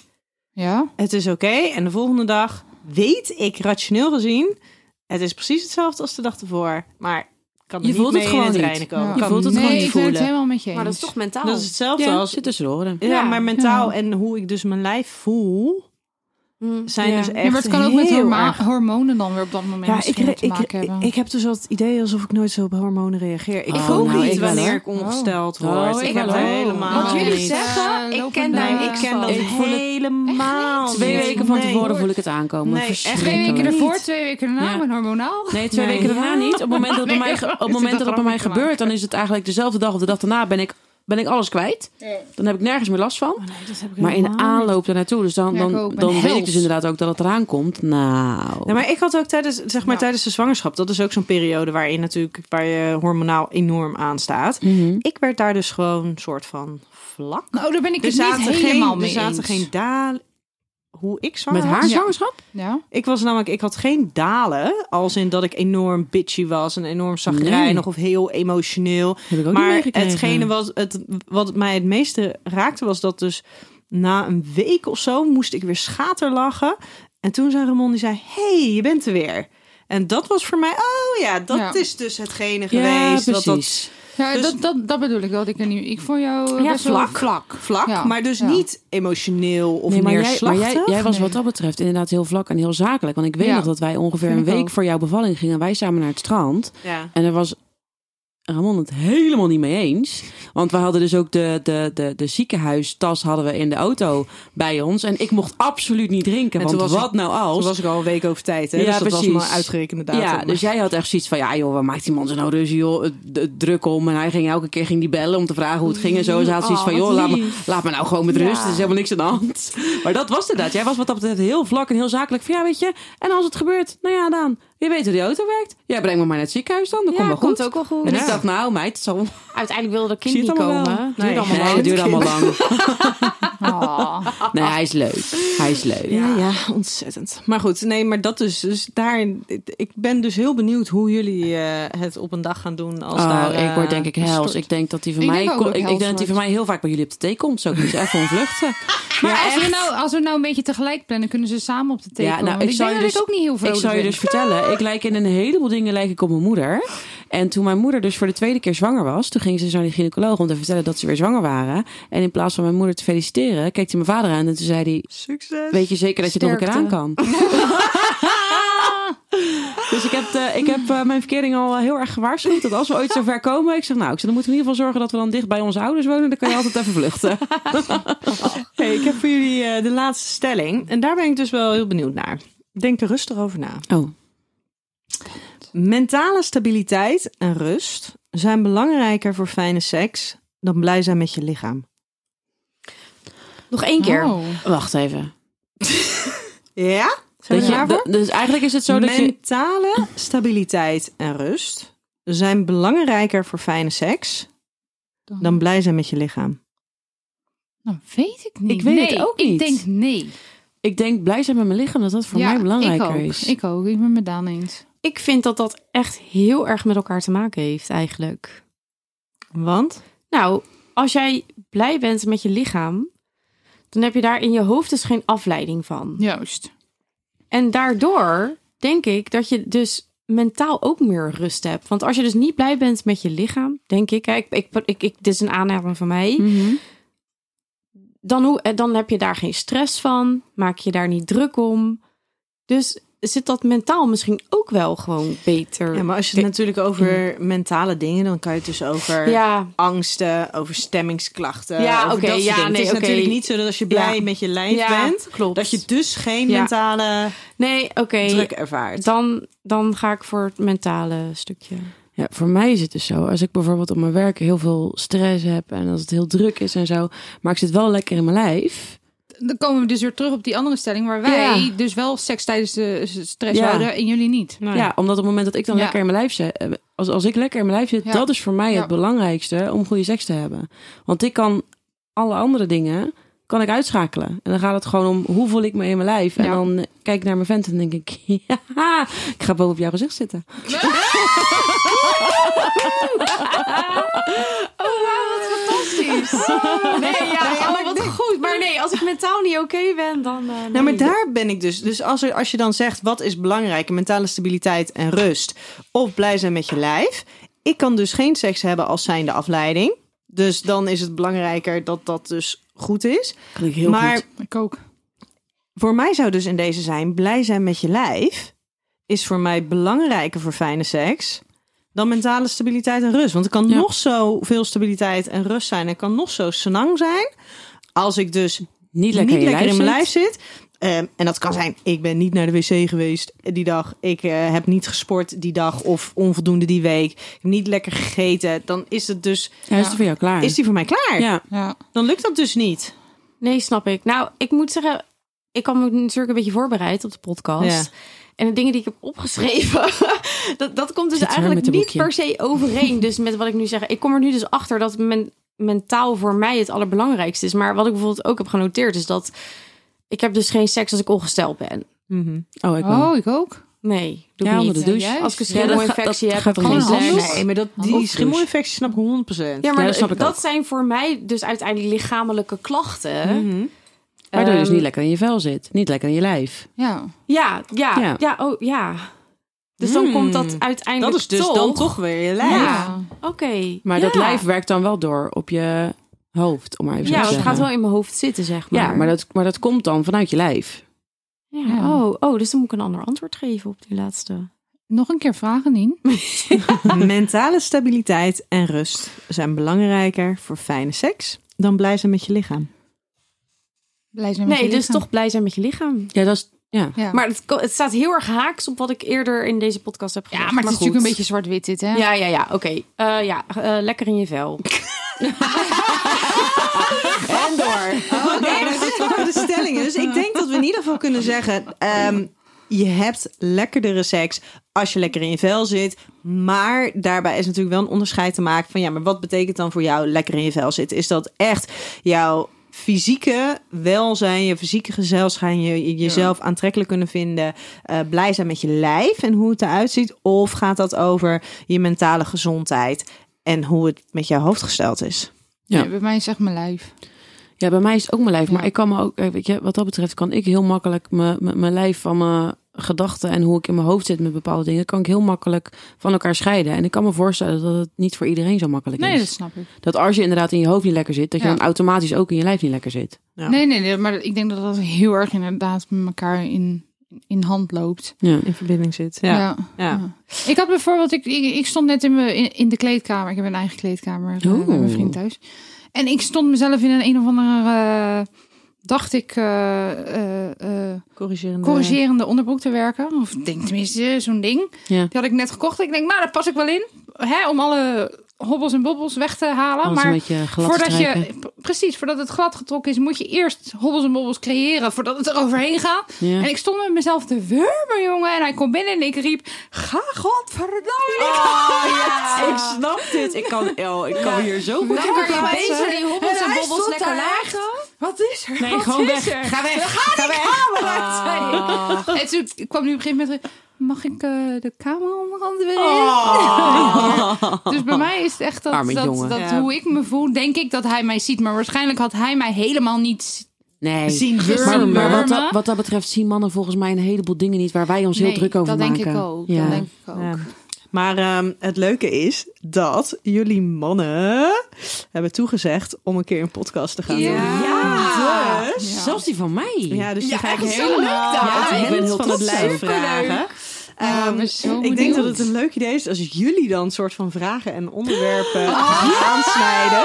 Ja. het is oké. En de volgende dag weet ik rationeel gezien, het is precies hetzelfde als de dag ervoor. Maar kan er Je niet voelt het gewoon in het niet. reinen komen. Je kan voelt het niet nee, gewoon ik ben het voelen. helemaal met je eens. Maar dat is toch mentaal? Dat is hetzelfde Ja, als... zit tussen de oren. Ja, Ja. maar mentaal Ja. en hoe ik dus mijn lijf voel, Mm, zijn dus echt Ja, maar het kan ook met erg- hormonen dan weer op dat moment Ja, ik, te ik, maken hebben. ik, ik heb dus het idee alsof ik nooit zo op hormonen reageer. Ik Oh, voel nou, niet wanneer ik ongesteld Oh. word. Oh, ik heb wel, helemaal Wat jullie zeggen, ik ken daar niks Ik ken dat helemaal niet. Twee weken van tevoren voel ik het aankomen. Nee, echt Twee weken ervoor, twee weken daarna met hormonaal. Nee, twee weken daarna niet. Op het moment dat het [laughs] bij mij, gebeurt, dan is het eigenlijk dezelfde dag of de dag daarna ben ik, ben ik alles kwijt. Dan heb ik nergens meer last van. Oh, nee, dat heb ik Maar in de aanloop daarnaartoe, dus dan, dan, dan weet ik dus inderdaad ook dat het eraan komt. Nou, Ja, maar ik had ook tijdens, zeg maar, Ja. tijdens de zwangerschap, dat is ook zo'n periode waarin natuurlijk, waar je hormonaal enorm aanstaat. Mhm. Ik werd daar dus gewoon soort van vlak. Nou, daar ben ik het niet zaten, helemaal geen, mee er zaten eens. geen dalen. Hoe ik zwanger met haar was. Ja. zwangerschap? Ja? Ik was namelijk, ik had geen dalen, als in dat ik enorm bitchy was en enorm zagrijnig of heel emotioneel. Heb ik ook niet maar hetgene wat, het, wat mij het meeste raakte was dat dus na een week of zo moest ik weer schaterlachen. En toen zei Ramon, die zei, hey, je bent er weer. En dat was voor mij, oh ja, dat Ja. is dus hetgene Ja, geweest. wat dat, precies. Ja, Dus- dat, dat, dat bedoel ik wel. Ik, er niet, ik vond jou eh, ja, best wel vlak, vlak, vlak. Ja, Maar dus ja. niet emotioneel of Nee, maar jij, maar jij, jij was Nee. wat dat betreft inderdaad heel vlak en heel zakelijk. Want ik weet Ja. nog dat wij ongeveer Vind een week ook. voor jouw bevalling gingen. Wij samen naar het strand. Ja. En er was Ramon het helemaal niet mee eens. Want we hadden dus ook de, de, de, de ziekenhuistas hadden we in de auto bij ons. En ik mocht absoluut niet drinken. En Want was wat nou als... Toen was ik al een week over tijd, hè? Ja, dus dat precies. was mijn uitgerekende datum. Ja, dus jij had echt zoiets van, ja joh, waar maakt die man zo nou ruzie, joh? Het- het Druk om. En hij ging elke keer ging die bellen om te vragen hoe het ging en zo. Ze had zoiets van, Oh, joh, wat laat me, laat me nou gewoon met Ja. rust. Er is helemaal niks aan de hand. Maar dat was inderdaad. Jij was wat dat betreft heel vlak en heel zakelijk. Van, ja, weet je, en als het gebeurt, nou ja, dan. Je weet hoe die auto werkt. Ja, breng me maar naar het ziekenhuis dan. Dat Ja, komt wel goed. komt ook wel goed. En Ja. ik dacht, nou meid, het zal... Uiteindelijk wilde dat kind zie het niet allemaal komen. wel. Nee. allemaal Nee, lang. het duurde allemaal lang. Oh. [laughs] [laughs] Nee, hij is leuk. Hij is leuk. Ja, ja, ontzettend. Maar goed, nee, maar dat dus. Dus daar, ik ben dus heel benieuwd hoe jullie eh, het op een dag gaan doen. Als Oh, daar, eh, ik word denk ik hels. Ik denk dat die van Ik mij, denk ik ik, ik denk dat die van mij heel vaak bij jullie op de thee komt. Zo ik moet even ontvluchten. Maar als, we nou, als we nou een beetje tegelijk plannen, kunnen ze samen op de thee Ja, komen. nou, ik ik zou denk je dat ik dus- ook niet heel Ik vrolijk zou je dus vertellen, ik lijk in een heleboel dingen lijk ik op mijn moeder. En toen mijn moeder dus voor de tweede keer zwanger was, toen ging ze dus naar de gynaecoloog om te vertellen dat ze weer zwanger waren. En in plaats van mijn moeder te feliciteren, keek hij mijn vader aan en toen zei hij, Succes. weet je zeker dat je het nog een keer aan kan? dus ik heb, de, ik heb eh, mijn verkering al heel erg gewaarschuwd dat als we ooit zover komen, ik zeg nou, ik zeg, dan moeten we in ieder geval zorgen dat we dan dicht bij onze ouders wonen, dan kan je altijd even vluchten. [laughs] Hey, ik heb voor jullie eh, de laatste stelling. En daar ben ik dus wel heel benieuwd naar. Denk er rustig over na. Oh, Mentale stabiliteit en rust zijn belangrijker voor fijne seks dan blij zijn met je lichaam. Nog één keer. Oh. wacht even. Ja? Zijn Dat je, dus eigenlijk is het zo dat je... Mentale stabiliteit en rust zijn belangrijker voor fijne seks dan blij zijn met je lichaam. Nou, weet ik niet. Ik weet nee, het ook Ik niet. denk nee. Ik denk blij zijn met mijn lichaam, dat dat voor mij belangrijker ik ook. is. Ik ook. Ik ben met Daan eens. Ik vind dat dat echt heel erg met elkaar te maken heeft eigenlijk. Want? Nou, als jij blij bent met je lichaam, dan heb je daar in je hoofd dus geen afleiding van. Juist. En daardoor denk ik dat je dus mentaal ook meer rust hebt. Want als je dus niet blij bent met je lichaam, denk ik, hè, ik, ik, ik, ik, dit is een aanname van mij, Mhm. dan, hoe, eh, dan heb je daar geen stress van, maak je daar niet druk om. Dus zit dat mentaal misschien ook wel gewoon beter. Ja, maar als je het natuurlijk over mentale dingen, dan kan je het dus over Ja, angsten, over stemmingsklachten. Ja, oké, ja, dingen. nee, het is natuurlijk niet zo dat als je blij Ja. met je lijf ja, bent, klopt. dat je dus geen Ja. mentale Nee, oké. druk ervaart. Dan, dan ga ik voor het mentale stukje. Ja, voor mij is het dus zo. Als ik bijvoorbeeld op mijn werk heel veel stress heb en als het heel druk is en zo, maar ik zit wel lekker in mijn lijf. Dan komen we dus weer terug op die andere stelling waar wij Ja. dus wel seks tijdens de stress Ja. houden en jullie niet. Nee. Ja, omdat op het moment dat ik dan Ja. lekker in mijn lijf zit, eh, als, als ik lekker in mijn lijf zit, Ja. dat is voor mij Ja. het belangrijkste om goede seks te hebben. Want ik kan alle andere dingen kan ik uitschakelen. En dan gaat het gewoon om hoe voel ik me in mijn lijf. En dan eh, kijk ik naar mijn vent en denk ik, [laughs] ja, ik ga boven op jouw gezicht zitten. [laughs] Fantastisch. [laughs] Nee, ja, oh, wat goed. Maar nee, als ik mentaal niet oké ben, dan... eh, nee. Nou, maar daar ben ik dus. Dus als, er, als je dan zegt, wat is belangrijker? Mentale stabiliteit en rust. Of blij zijn met je lijf. Ik kan dus geen seks hebben als zijnde afleiding. Dus dan is het belangrijker dat dat dus goed is. Kan ik heel maar goed. Ik ook. voor mij zou dus in deze zijn, blij zijn met je lijf... is voor mij belangrijker voor fijne seks... dan mentale stabiliteit en rust. Want er kan Ja. nog zo veel stabiliteit en rust zijn. Er kan nog zo senang zijn. Als ik dus Niet lekker, niet in, je lekker in mijn lijf zit. Ehm, en dat kan zijn, ik ben niet naar de wc geweest die dag. Ik eh, heb niet gesport die dag of onvoldoende die week. Ik heb niet lekker gegeten. Dan is het dus, Ja, is het voor jou klaar? is die voor mij klaar. ja. Ja. Dan lukt dat dus niet. Nee, snap ik. Nou, ik moet zeggen, ik had me natuurlijk een beetje voorbereid op de podcast. Ja. En de dingen die ik heb opgeschreven, [laughs] dat, dat komt dus eigenlijk niet per se overeen. Dus met wat ik nu zeg, ik kom er nu dus achter dat men, mentaal voor mij het allerbelangrijkste is. Maar wat ik bijvoorbeeld ook heb genoteerd is dat ik heb dus geen seks als ik ongesteld ben. Oh, ik. Oh, ik ook. Nee, doe Ja, ik onder niet. de douche. Juist. Als ik een Ja, schimmelinfectie dat heb, geen seks. Nee, maar dat, die schimmelinfectie snap ik 100%. Ja, maar Ja, dat snap ik dat ook. zijn voor mij dus uiteindelijk lichamelijke klachten. Mhm. Waardoor je dus niet lekker in je vel zit. Niet lekker in je lijf. Ja. Ja, ja, Ja. ja, oh, ja. Dus dan Hmm. komt dat uiteindelijk Dat is dus toch. dan toch weer je lijf. Ja. Oké. Maar ja. dat lijf werkt dan wel door op je hoofd, om maar even zo Ja, te het gaat wel in mijn hoofd zitten, zeg maar. Ja, maar dat, maar dat komt dan vanuit je lijf. Ja, Ja. Oh, oh, dus dan moet ik een ander antwoord geven op die laatste. Nog een keer vragen, Nien. [laughs] Mentale stabiliteit en rust zijn belangrijker voor fijne seks dan blij zijn met je lichaam. Blij zijn met Nee, je dus lichaam. toch blij zijn met je lichaam. Ja, dat is... Ja. Ja. Maar het, het staat heel erg haaks op wat ik eerder in deze podcast heb gezegd. ja, maar het is natuurlijk een beetje zwart-wit dit, hè? Ja, ja, ja, oké. Eh, ja, eh, lekker in je vel. [laughs] En door. Nee, maar dit waren de stellingen. Dus ik denk dat we in ieder geval kunnen zeggen... ehm, je hebt lekkerdere seks als je lekker in je vel zit. Maar daarbij is natuurlijk wel een onderscheid te maken van... ja, maar wat betekent dan voor jou lekker in je vel zitten? Is dat echt jouw fysieke welzijn, je fysieke gezelschap, je, je jezelf aantrekkelijk kunnen vinden, eh, blij zijn met je lijf en hoe het eruit ziet? Of gaat dat over je mentale gezondheid en hoe het met jouw hoofd gesteld is? Ja. Nee, bij mij is echt mijn lijf. Ja, bij mij is het ook mijn lijf. Maar ik kan me ook, eh, weet je, wat dat betreft, kan ik heel makkelijk mijn- mijn mijn lijf van mijn gedachten en hoe ik in mijn hoofd zit met bepaalde dingen, kan ik heel makkelijk van elkaar scheiden. En ik kan me voorstellen dat het niet voor iedereen zo makkelijk Nee, is. dat snap ik. Dat als je inderdaad in je hoofd niet lekker zit, dat je dan automatisch ook in je lijf niet lekker zit. Ja. Nee, nee, nee, maar ik denk dat dat heel erg inderdaad met elkaar in, in hand loopt. Ja. In verbinding zit. Ja. Ja. Ja. ja. Ik had bijvoorbeeld, ik, ik, ik stond net in, mijn, in, in de kleedkamer. Ik heb een eigen kleedkamer bij mijn vriend thuis. En ik stond mezelf in een een of andere, eh, dacht ik, eh, Corrigerende. corrigerende onderbroek te werken. Of denk tenminste, zo'n ding. Ja. Die had ik net gekocht. Ik denk, nou, daar pas ik wel in. Hè, om alle hobbels en bobbels weg te halen. Alles maar beetje glad voordat strijken. je, precies, voordat het glad getrokken is, moet je eerst hobbels en bobbels creëren voordat het er overheen gaat. Ja. En ik stond met mezelf te wurmen, jongen. En hij kwam binnen en ik riep, ga godverdamme. Oh, ja. [laughs] Ik snap dit. Ik kan, oh, ik kan hier zo goed Nou, maar verplaatsen. deze die hobbels En bobbels lekker laag. Wat is er? Nee, Wat gewoon is weg. er? Ga weg. Ga weg. camera zei ik. En toen kwam nu op een gegeven moment... Mag ik eh, de camera onderhand weer in? Oh. [laughs] Dus bij mij is het echt dat, Arme dat, jongen. dat Ja. hoe ik me voel, denk ik dat hij mij ziet. Maar waarschijnlijk had hij mij helemaal niet... Nee. Zien Maar, maar wat, dat, wat dat betreft zien mannen volgens mij een heleboel dingen niet waar wij ons heel druk over dat maken. denk ik ook. Ja. Dat denk ik ook. Ja. Maar ehm, het leuke is dat jullie mannen hebben toegezegd om een keer een podcast te gaan Ja. doen. Ja. Dus, Ja. Zelfs die van mij. ja, dus die Ja, ga ik leuk uit Ja, ik ben heel van het trots. lijf Superleuk. vragen. Ehm, ik zo ik denk dat het een leuk idee is als jullie dan een soort van vragen en onderwerpen Oh. aansnijden.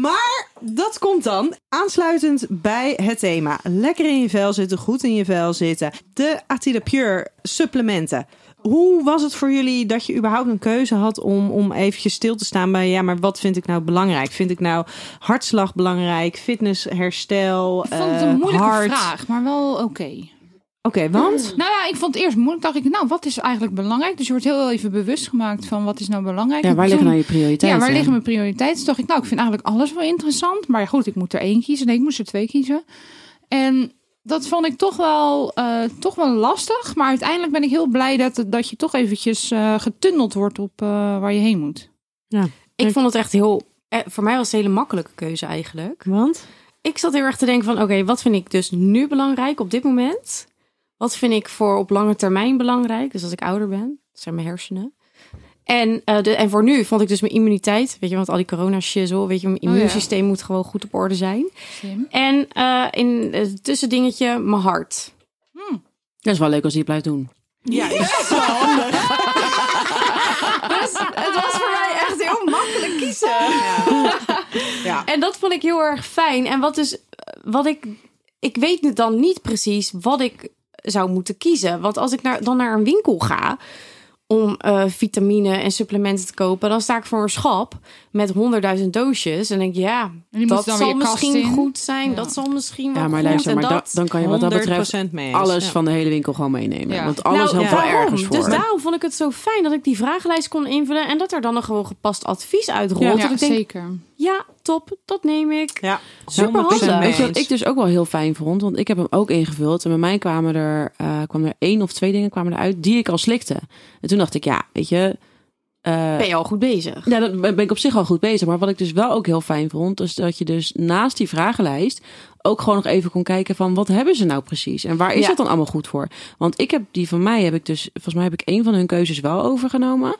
Maar dat komt dan aansluitend bij het thema. Lekker in je vel zitten, goed in je vel zitten. De Atida Pure supplementen. Hoe was het voor jullie dat je überhaupt een keuze had om, om eventjes stil te staan bij... ja, maar wat vind ik nou belangrijk? Vind ik nou hartslag belangrijk, fitness, herstel, Ik vond het een eh, moeilijke hart? vraag, maar wel oké. Oké, want? Nou ja, ik vond het eerst moeilijk. Dacht ik, nou, wat is eigenlijk belangrijk? Dus je wordt heel even bewust gemaakt van wat is nou belangrijk. Ja, En waar liggen nou je prioriteiten? Ja, waar liggen mijn prioriteiten? Toen dacht ik, nou, ik vind eigenlijk alles wel interessant. Maar ja, goed, ik moet er één kiezen. Nee, ik moest er twee kiezen. En dat vond ik toch wel, eh, toch wel lastig. Maar uiteindelijk ben ik heel blij dat, dat je toch eventjes eh, getunneld wordt op eh, waar je heen moet. Ik vond het echt heel... eh, Voor mij was het een hele makkelijke keuze eigenlijk. Want? Ik zat heel erg te denken van... Oké, wat vind ik dus nu belangrijk op dit moment? Wat vind ik voor op lange termijn belangrijk? Dus als ik ouder ben. Dat zijn mijn hersenen. En, eh, de, en voor nu vond ik dus mijn immuniteit. Weet je, want al die corona shizzle. Weet je, mijn ja. immuunsysteem moet gewoon goed op orde zijn. Slim. En eh, in het tussendingetje mijn hart. Dat is wel leuk als hij het blijft doen. Ja, is wel handig. [laughs] Dus het was voor mij echt heel makkelijk kiezen. [laughs] Ja. En dat vond ik heel erg fijn. En wat dus, wat ik, ik weet nu dan niet precies wat ik zou moeten kiezen. Want als ik naar, dan naar een winkel ga om eh, vitamine en supplementen te kopen, dan sta ik voor een schap met honderdduizend doosjes. En denk ik, ja, En dat zal misschien in. goed zijn. Ja. Dat zal misschien wel Ja, maar luister, en maar da- dat... dan kan je wat dat betreft 100% mee eens. alles Ja. van de hele winkel gewoon meenemen. Ja. Want alles Nou, helpt wel ergens voor. Dus daarom vond ik het zo fijn dat ik die vragenlijst kon invullen en dat er dan een gewoon gepast advies uitrolt. Ja. Dat Ja, ik denk, zeker. Ja, top, dat neem ik. Ja, Super 100% handig. mee Weet je wat ik dus ook wel heel fijn vond? Want ik heb hem ook ingevuld. En bij mij kwamen er, eh kwamen er één of twee dingen kwamen eruit die ik al slikte. En toen dacht ik, ja, weet je... eh, Ben je al goed bezig? ja, dan ben ik op zich al goed bezig. Maar wat ik dus wel ook heel fijn vond, is dat je dus naast die vragenlijst ook gewoon nog even kon kijken van wat hebben ze nou precies en waar is Ja. dat dan allemaal goed voor? Want ik heb die van mij heb ik dus volgens mij heb ik één van hun keuzes wel overgenomen.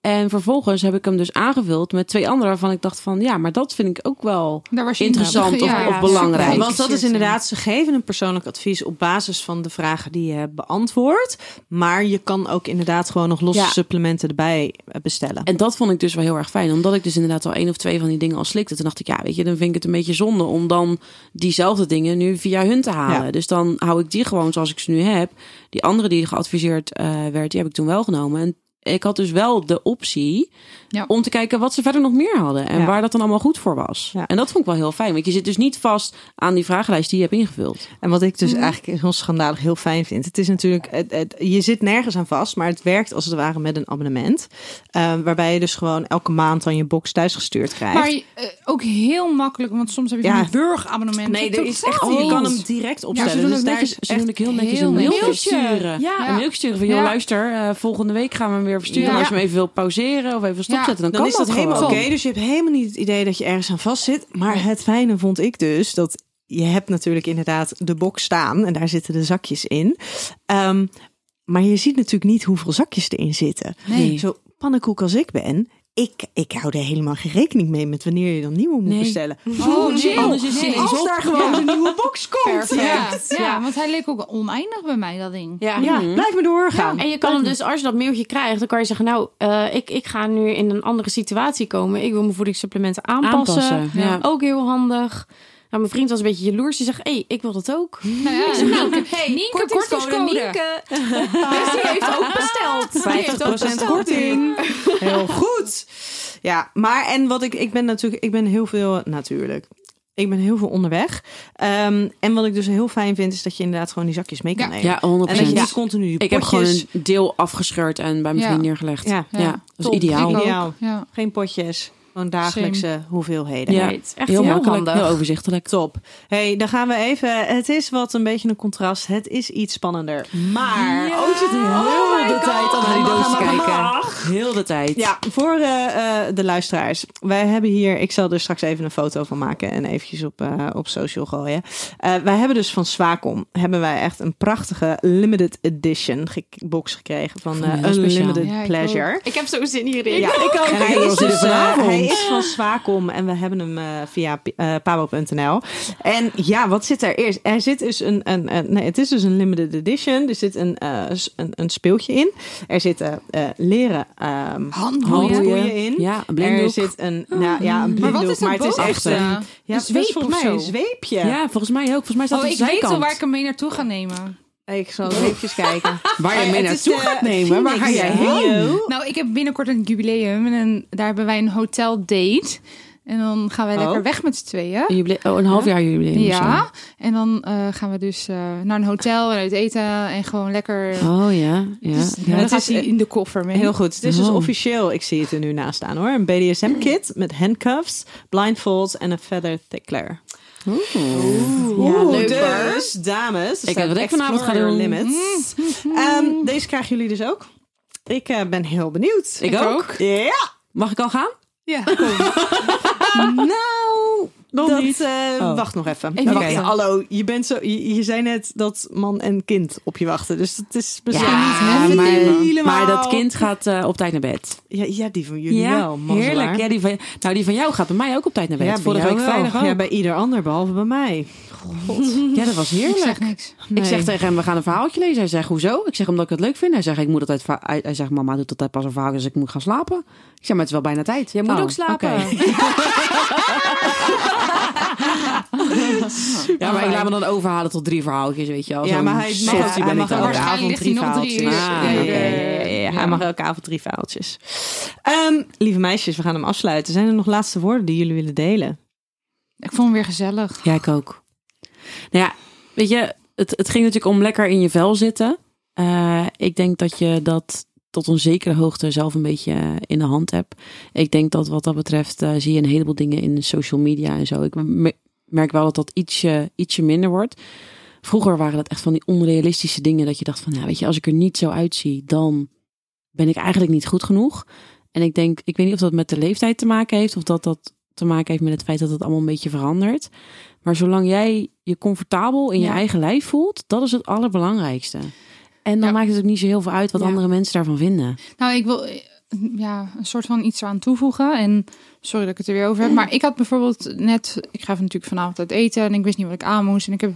En vervolgens heb ik hem dus aangevuld met twee andere waarvan ik dacht van ja, maar dat vind ik ook wel Interessant of- of belangrijk. super. Want dat is inderdaad, ze geven een persoonlijk advies op basis van de vragen die je hebt beantwoord. Maar je kan ook inderdaad gewoon nog losse Ja. supplementen erbij bestellen. En dat vond ik dus wel heel erg fijn. Omdat ik dus inderdaad al één of twee van die dingen al slikte. Toen dacht ik, ja, weet je, dan vind ik het een beetje zonde om dan diezelfde dingen nu via hun te halen. Ja. Dus dan hou ik die gewoon zoals ik ze nu heb. Die andere die geadviseerd eh, werd, die heb ik toen wel genomen. En ik had dus wel de optie Ja. om te kijken wat ze verder nog meer hadden. En Ja. waar dat dan allemaal goed voor was. Ja. En dat vond ik wel heel fijn. Want je zit dus niet vast aan die vragenlijst die je hebt ingevuld. En wat ik dus Mhm. eigenlijk heel schandalig heel fijn vind. Het is natuurlijk, het, het- je zit nergens aan vast, maar het werkt als het ware met een abonnement. Eh, waarbij je dus gewoon elke maand dan je box thuisgestuurd krijgt. Maar eh, ook heel makkelijk, want soms heb je Ja. van die burgerabonnementen. nee, er is echt, je kan hem direct Ja, opstellen. ze doen dus netjes, ze doen heel netjes heel een mailtje sturen. Ja. Een mailtje sturen van, joh, Ja. luister, eh, volgende week gaan we hem weer versturen. Ja. Als je hem even wil pauzeren of even dan, dan kan is dat helemaal oké. Dus je hebt helemaal niet het idee dat je ergens aan vast zit. Maar het fijne vond ik dus dat je hebt natuurlijk inderdaad de box staan en daar zitten de zakjes in. Ehm, maar je ziet natuurlijk niet hoeveel zakjes erin zitten. Nee. Zo pannenkoek als ik ben, ik, ik hou er helemaal geen rekening mee met wanneer je dan nieuwe moet Nee. bestellen. Oh, nee. Anders is Nee. ineens Als daar gewoon een nieuwe box komt. Ja, Perfect. ja, Ja. want hij leek ook oneindig bij mij, dat ding. Ja. Ja, blijf maar doorgaan. En je kan hem dus, als je dat mailtje krijgt, dan kan je zeggen, nou, eh, ik, ik ga nu in een andere situatie komen. Ik wil mijn voedingssupplementen aanpassen. Aanpassen, ja. Ook heel handig. Nou, mijn vriend was een beetje jaloers. Die zegt, hé, hey, ik wil dat ook. Nou ja, Nienke, Hey, Nienke, kortingscode. Nienke. [laughs] Dus die heeft ook besteld. [laughs] Die heeft ook 50% besteld. korting. Heel goed. Ja, maar en wat ik, ik ben natuurlijk, ik ben heel veel, natuurlijk. Ik ben heel veel onderweg. Ehm, en wat ik dus heel fijn vind, is dat je inderdaad gewoon die zakjes mee kan Ja. nemen. Ja, 100%. En dat je niet continu die Ik heb gewoon een deel afgescheurd en bij mijn Ja. vriend neergelegd. Ja. Ja, Ja. dat is Top. Ik. Ideaal. Ja. Geen potjes, gewoon dagelijkse hoeveelheden. Ja. Het is echt heel heel, makkelijk, handig. heel overzichtelijk. Top. hey, dan gaan we even. Het is wat een beetje een contrast. Het is iets spannender. Maar. Oh, je zit heel my de tijd al naar die doos te mag, kijken. Heel de tijd. Ja, voor eh, eh, de luisteraars. Wij hebben hier, ik zal er straks even een foto van maken en eventjes op, eh, op social gooien. Eh, wij hebben dus van Swacom, hebben wij echt een prachtige limited edition ge- box gekregen van heel. Unlimited Ja, ik Pleasure. Ik heb zo zin hierin. Ja, ik [laughs] ook. En Hij hij is, dus, hij is van Swacom en we hebben hem eh, via uh, pabo.nl. En ja, wat zit er eerst? Er zit dus een, een, een- nee, het is dus een limited edition. Er zit een, eh, een, een speeltje in. Er zitten eh, leren ehm Handboeien. in. Ja, een Er blinddoek. zit een, nou ja, een Maar blinddoek, wat is maar er het is echt boven? een, ja, Een het is zweep volgens mij een zweepje. Ja, volgens mij ook. Volgens mij staat Oh, ik weet al waar ik hem mee naartoe ga nemen. Ik zal even kijken. [laughs] Waar je mee naartoe de gaat nemen. Waar ga jij heen? Nou, ik heb binnenkort een jubileum en daar hebben wij een hotel date. En dan gaan wij Oh. lekker weg met z'n tweeën. Een jubile- Oh, een half jaar jubileum Ja, en dan eh, gaan we dus eh, naar een hotel en uit eten en gewoon lekker. Oh ja, ja. Dus ja. het is, hij eh, in de koffer mee. Heel goed. Het is dus Oh. officieel, ik zie het er nu naast staan hoor. Een BDSM-kit met handcuffs, blindfolds en een feather tickler. Ja, Oeh, leuk, dus, dames. Ik wat ik vanavond ga doen. Limits. Ehm, deze krijgen jullie dus ook. Ik eh, ben heel benieuwd. Ik ook. Ja. Mag ik al gaan? Ja. [laughs] Nou, Nog dat, niet. eh, Oh. wacht nog even. Hallo. Je, bent zo, je, je zei net dat man en kind op je wachten. Dus het is misschien Ja, niet maar, helemaal... maar dat kind gaat eh, op tijd naar bed. Ja, ja die van jullie wel. mazzelaar. heerlijk. Ja, die van, nou, die van jou gaat bij mij ook op tijd naar bed. Ja, bij Vorige jou week wel. vrijdag ook. Ja, bij ieder ander, behalve bij mij. Ja, dat was Ik heerlijk. zeg niks. Ik zeg tegen hem, we gaan een verhaaltje lezen. Hij zegt, hoezo? Ik zeg, omdat ik het leuk vind. Hij zegt, ik moet altijd... va- Hij hij zegt, mama doet altijd pas een verhaal, dus ik moet gaan slapen. Ik zeg, maar het is wel bijna tijd. Jij moet Oh, ook slapen. oké. [laughs] Ja, maar ik laat me dan overhalen tot drie verhaaltjes, weet je wel. Ja, maar hij mag, softie hij mag ik dan. elke avond drie hij nog drie verhaaltjes. Ah, Ja, oké, ja, ja, ja, ja. Hij Ja. mag elke avond drie verhaaltjes. Ehm, lieve meisjes, we gaan hem afsluiten. Zijn er nog laatste woorden die jullie willen delen? Ik vond hem weer gezellig. Ja, ik ook. Nou ja, weet je, het, het ging natuurlijk om lekker in je vel zitten. Eh, ik denk dat je dat tot een zekere hoogte zelf een beetje eh, in de hand hebt. Ik denk dat wat dat betreft eh, zie je een heleboel dingen in social media en zo. Ik me- merk wel dat dat ietsje, ietsje minder wordt. Vroeger waren dat echt van die onrealistische dingen dat je dacht van, ja, weet je, als ik er niet zo uitzie, dan ben ik eigenlijk niet goed genoeg. En ik denk, ik weet niet of dat met de leeftijd te maken heeft of dat dat te maken heeft met het feit dat het allemaal een beetje verandert. Maar zolang jij je comfortabel in je Ja. eigen lijf voelt, dat is het allerbelangrijkste. En dan Ja. maakt het ook niet zo heel veel uit wat Ja. andere mensen daarvan vinden. Nou, ik wil eh, ja, een soort van iets aan toevoegen. En sorry dat ik het er weer over heb. Maar ik had bijvoorbeeld net... Ik ga natuurlijk vanavond uit eten. En ik wist niet wat ik aan moest. En ik heb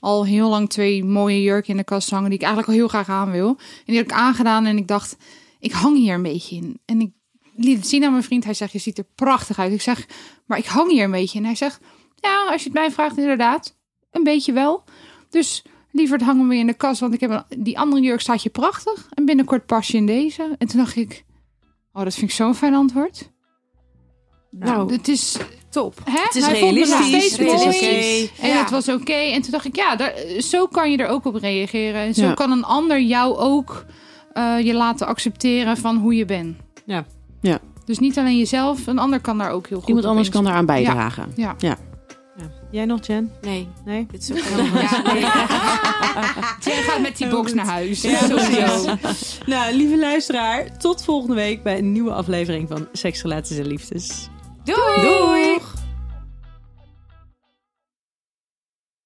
al heel lang twee mooie jurken in de kast hangen... die ik eigenlijk al heel graag aan wil. En die heb ik aangedaan. En ik dacht, ik hang hier een beetje in. En ik liet het zien aan mijn vriend. Hij zegt, je ziet er prachtig uit. Ik zeg, maar ik hang hier een beetje. En hij zegt, ja, als je het mij vraagt, inderdaad. Een beetje wel. Dus Liever hangen we in de kast, want ik heb een, die andere jurk staat je prachtig. En binnenkort pas je in deze. En toen dacht ik, oh, dat vind ik zo'n fijn antwoord. Nou, het is top. Hè? Het is Hij vond realistisch, steeds het is mooi. oké. En Ja. het was oké. En toen dacht ik, ja, daar, zo kan je er ook op reageren. En zo Ja. kan een ander jou ook eh, je laten accepteren van hoe je bent. Ja. Ja. Dus niet alleen jezelf, een ander kan daar ook heel goed Iemand anders kan daaraan bijdragen. Ja. Ja. Jij nog, Jen? Nee, Nee? dit is ook [laughs] helemaal ja, nee. Jij [laughs] gaat met die box naar huis. Ja, nou, lieve luisteraar, tot volgende week bij een nieuwe aflevering van Seks, Relaties en Liefdes. Doei! Doei!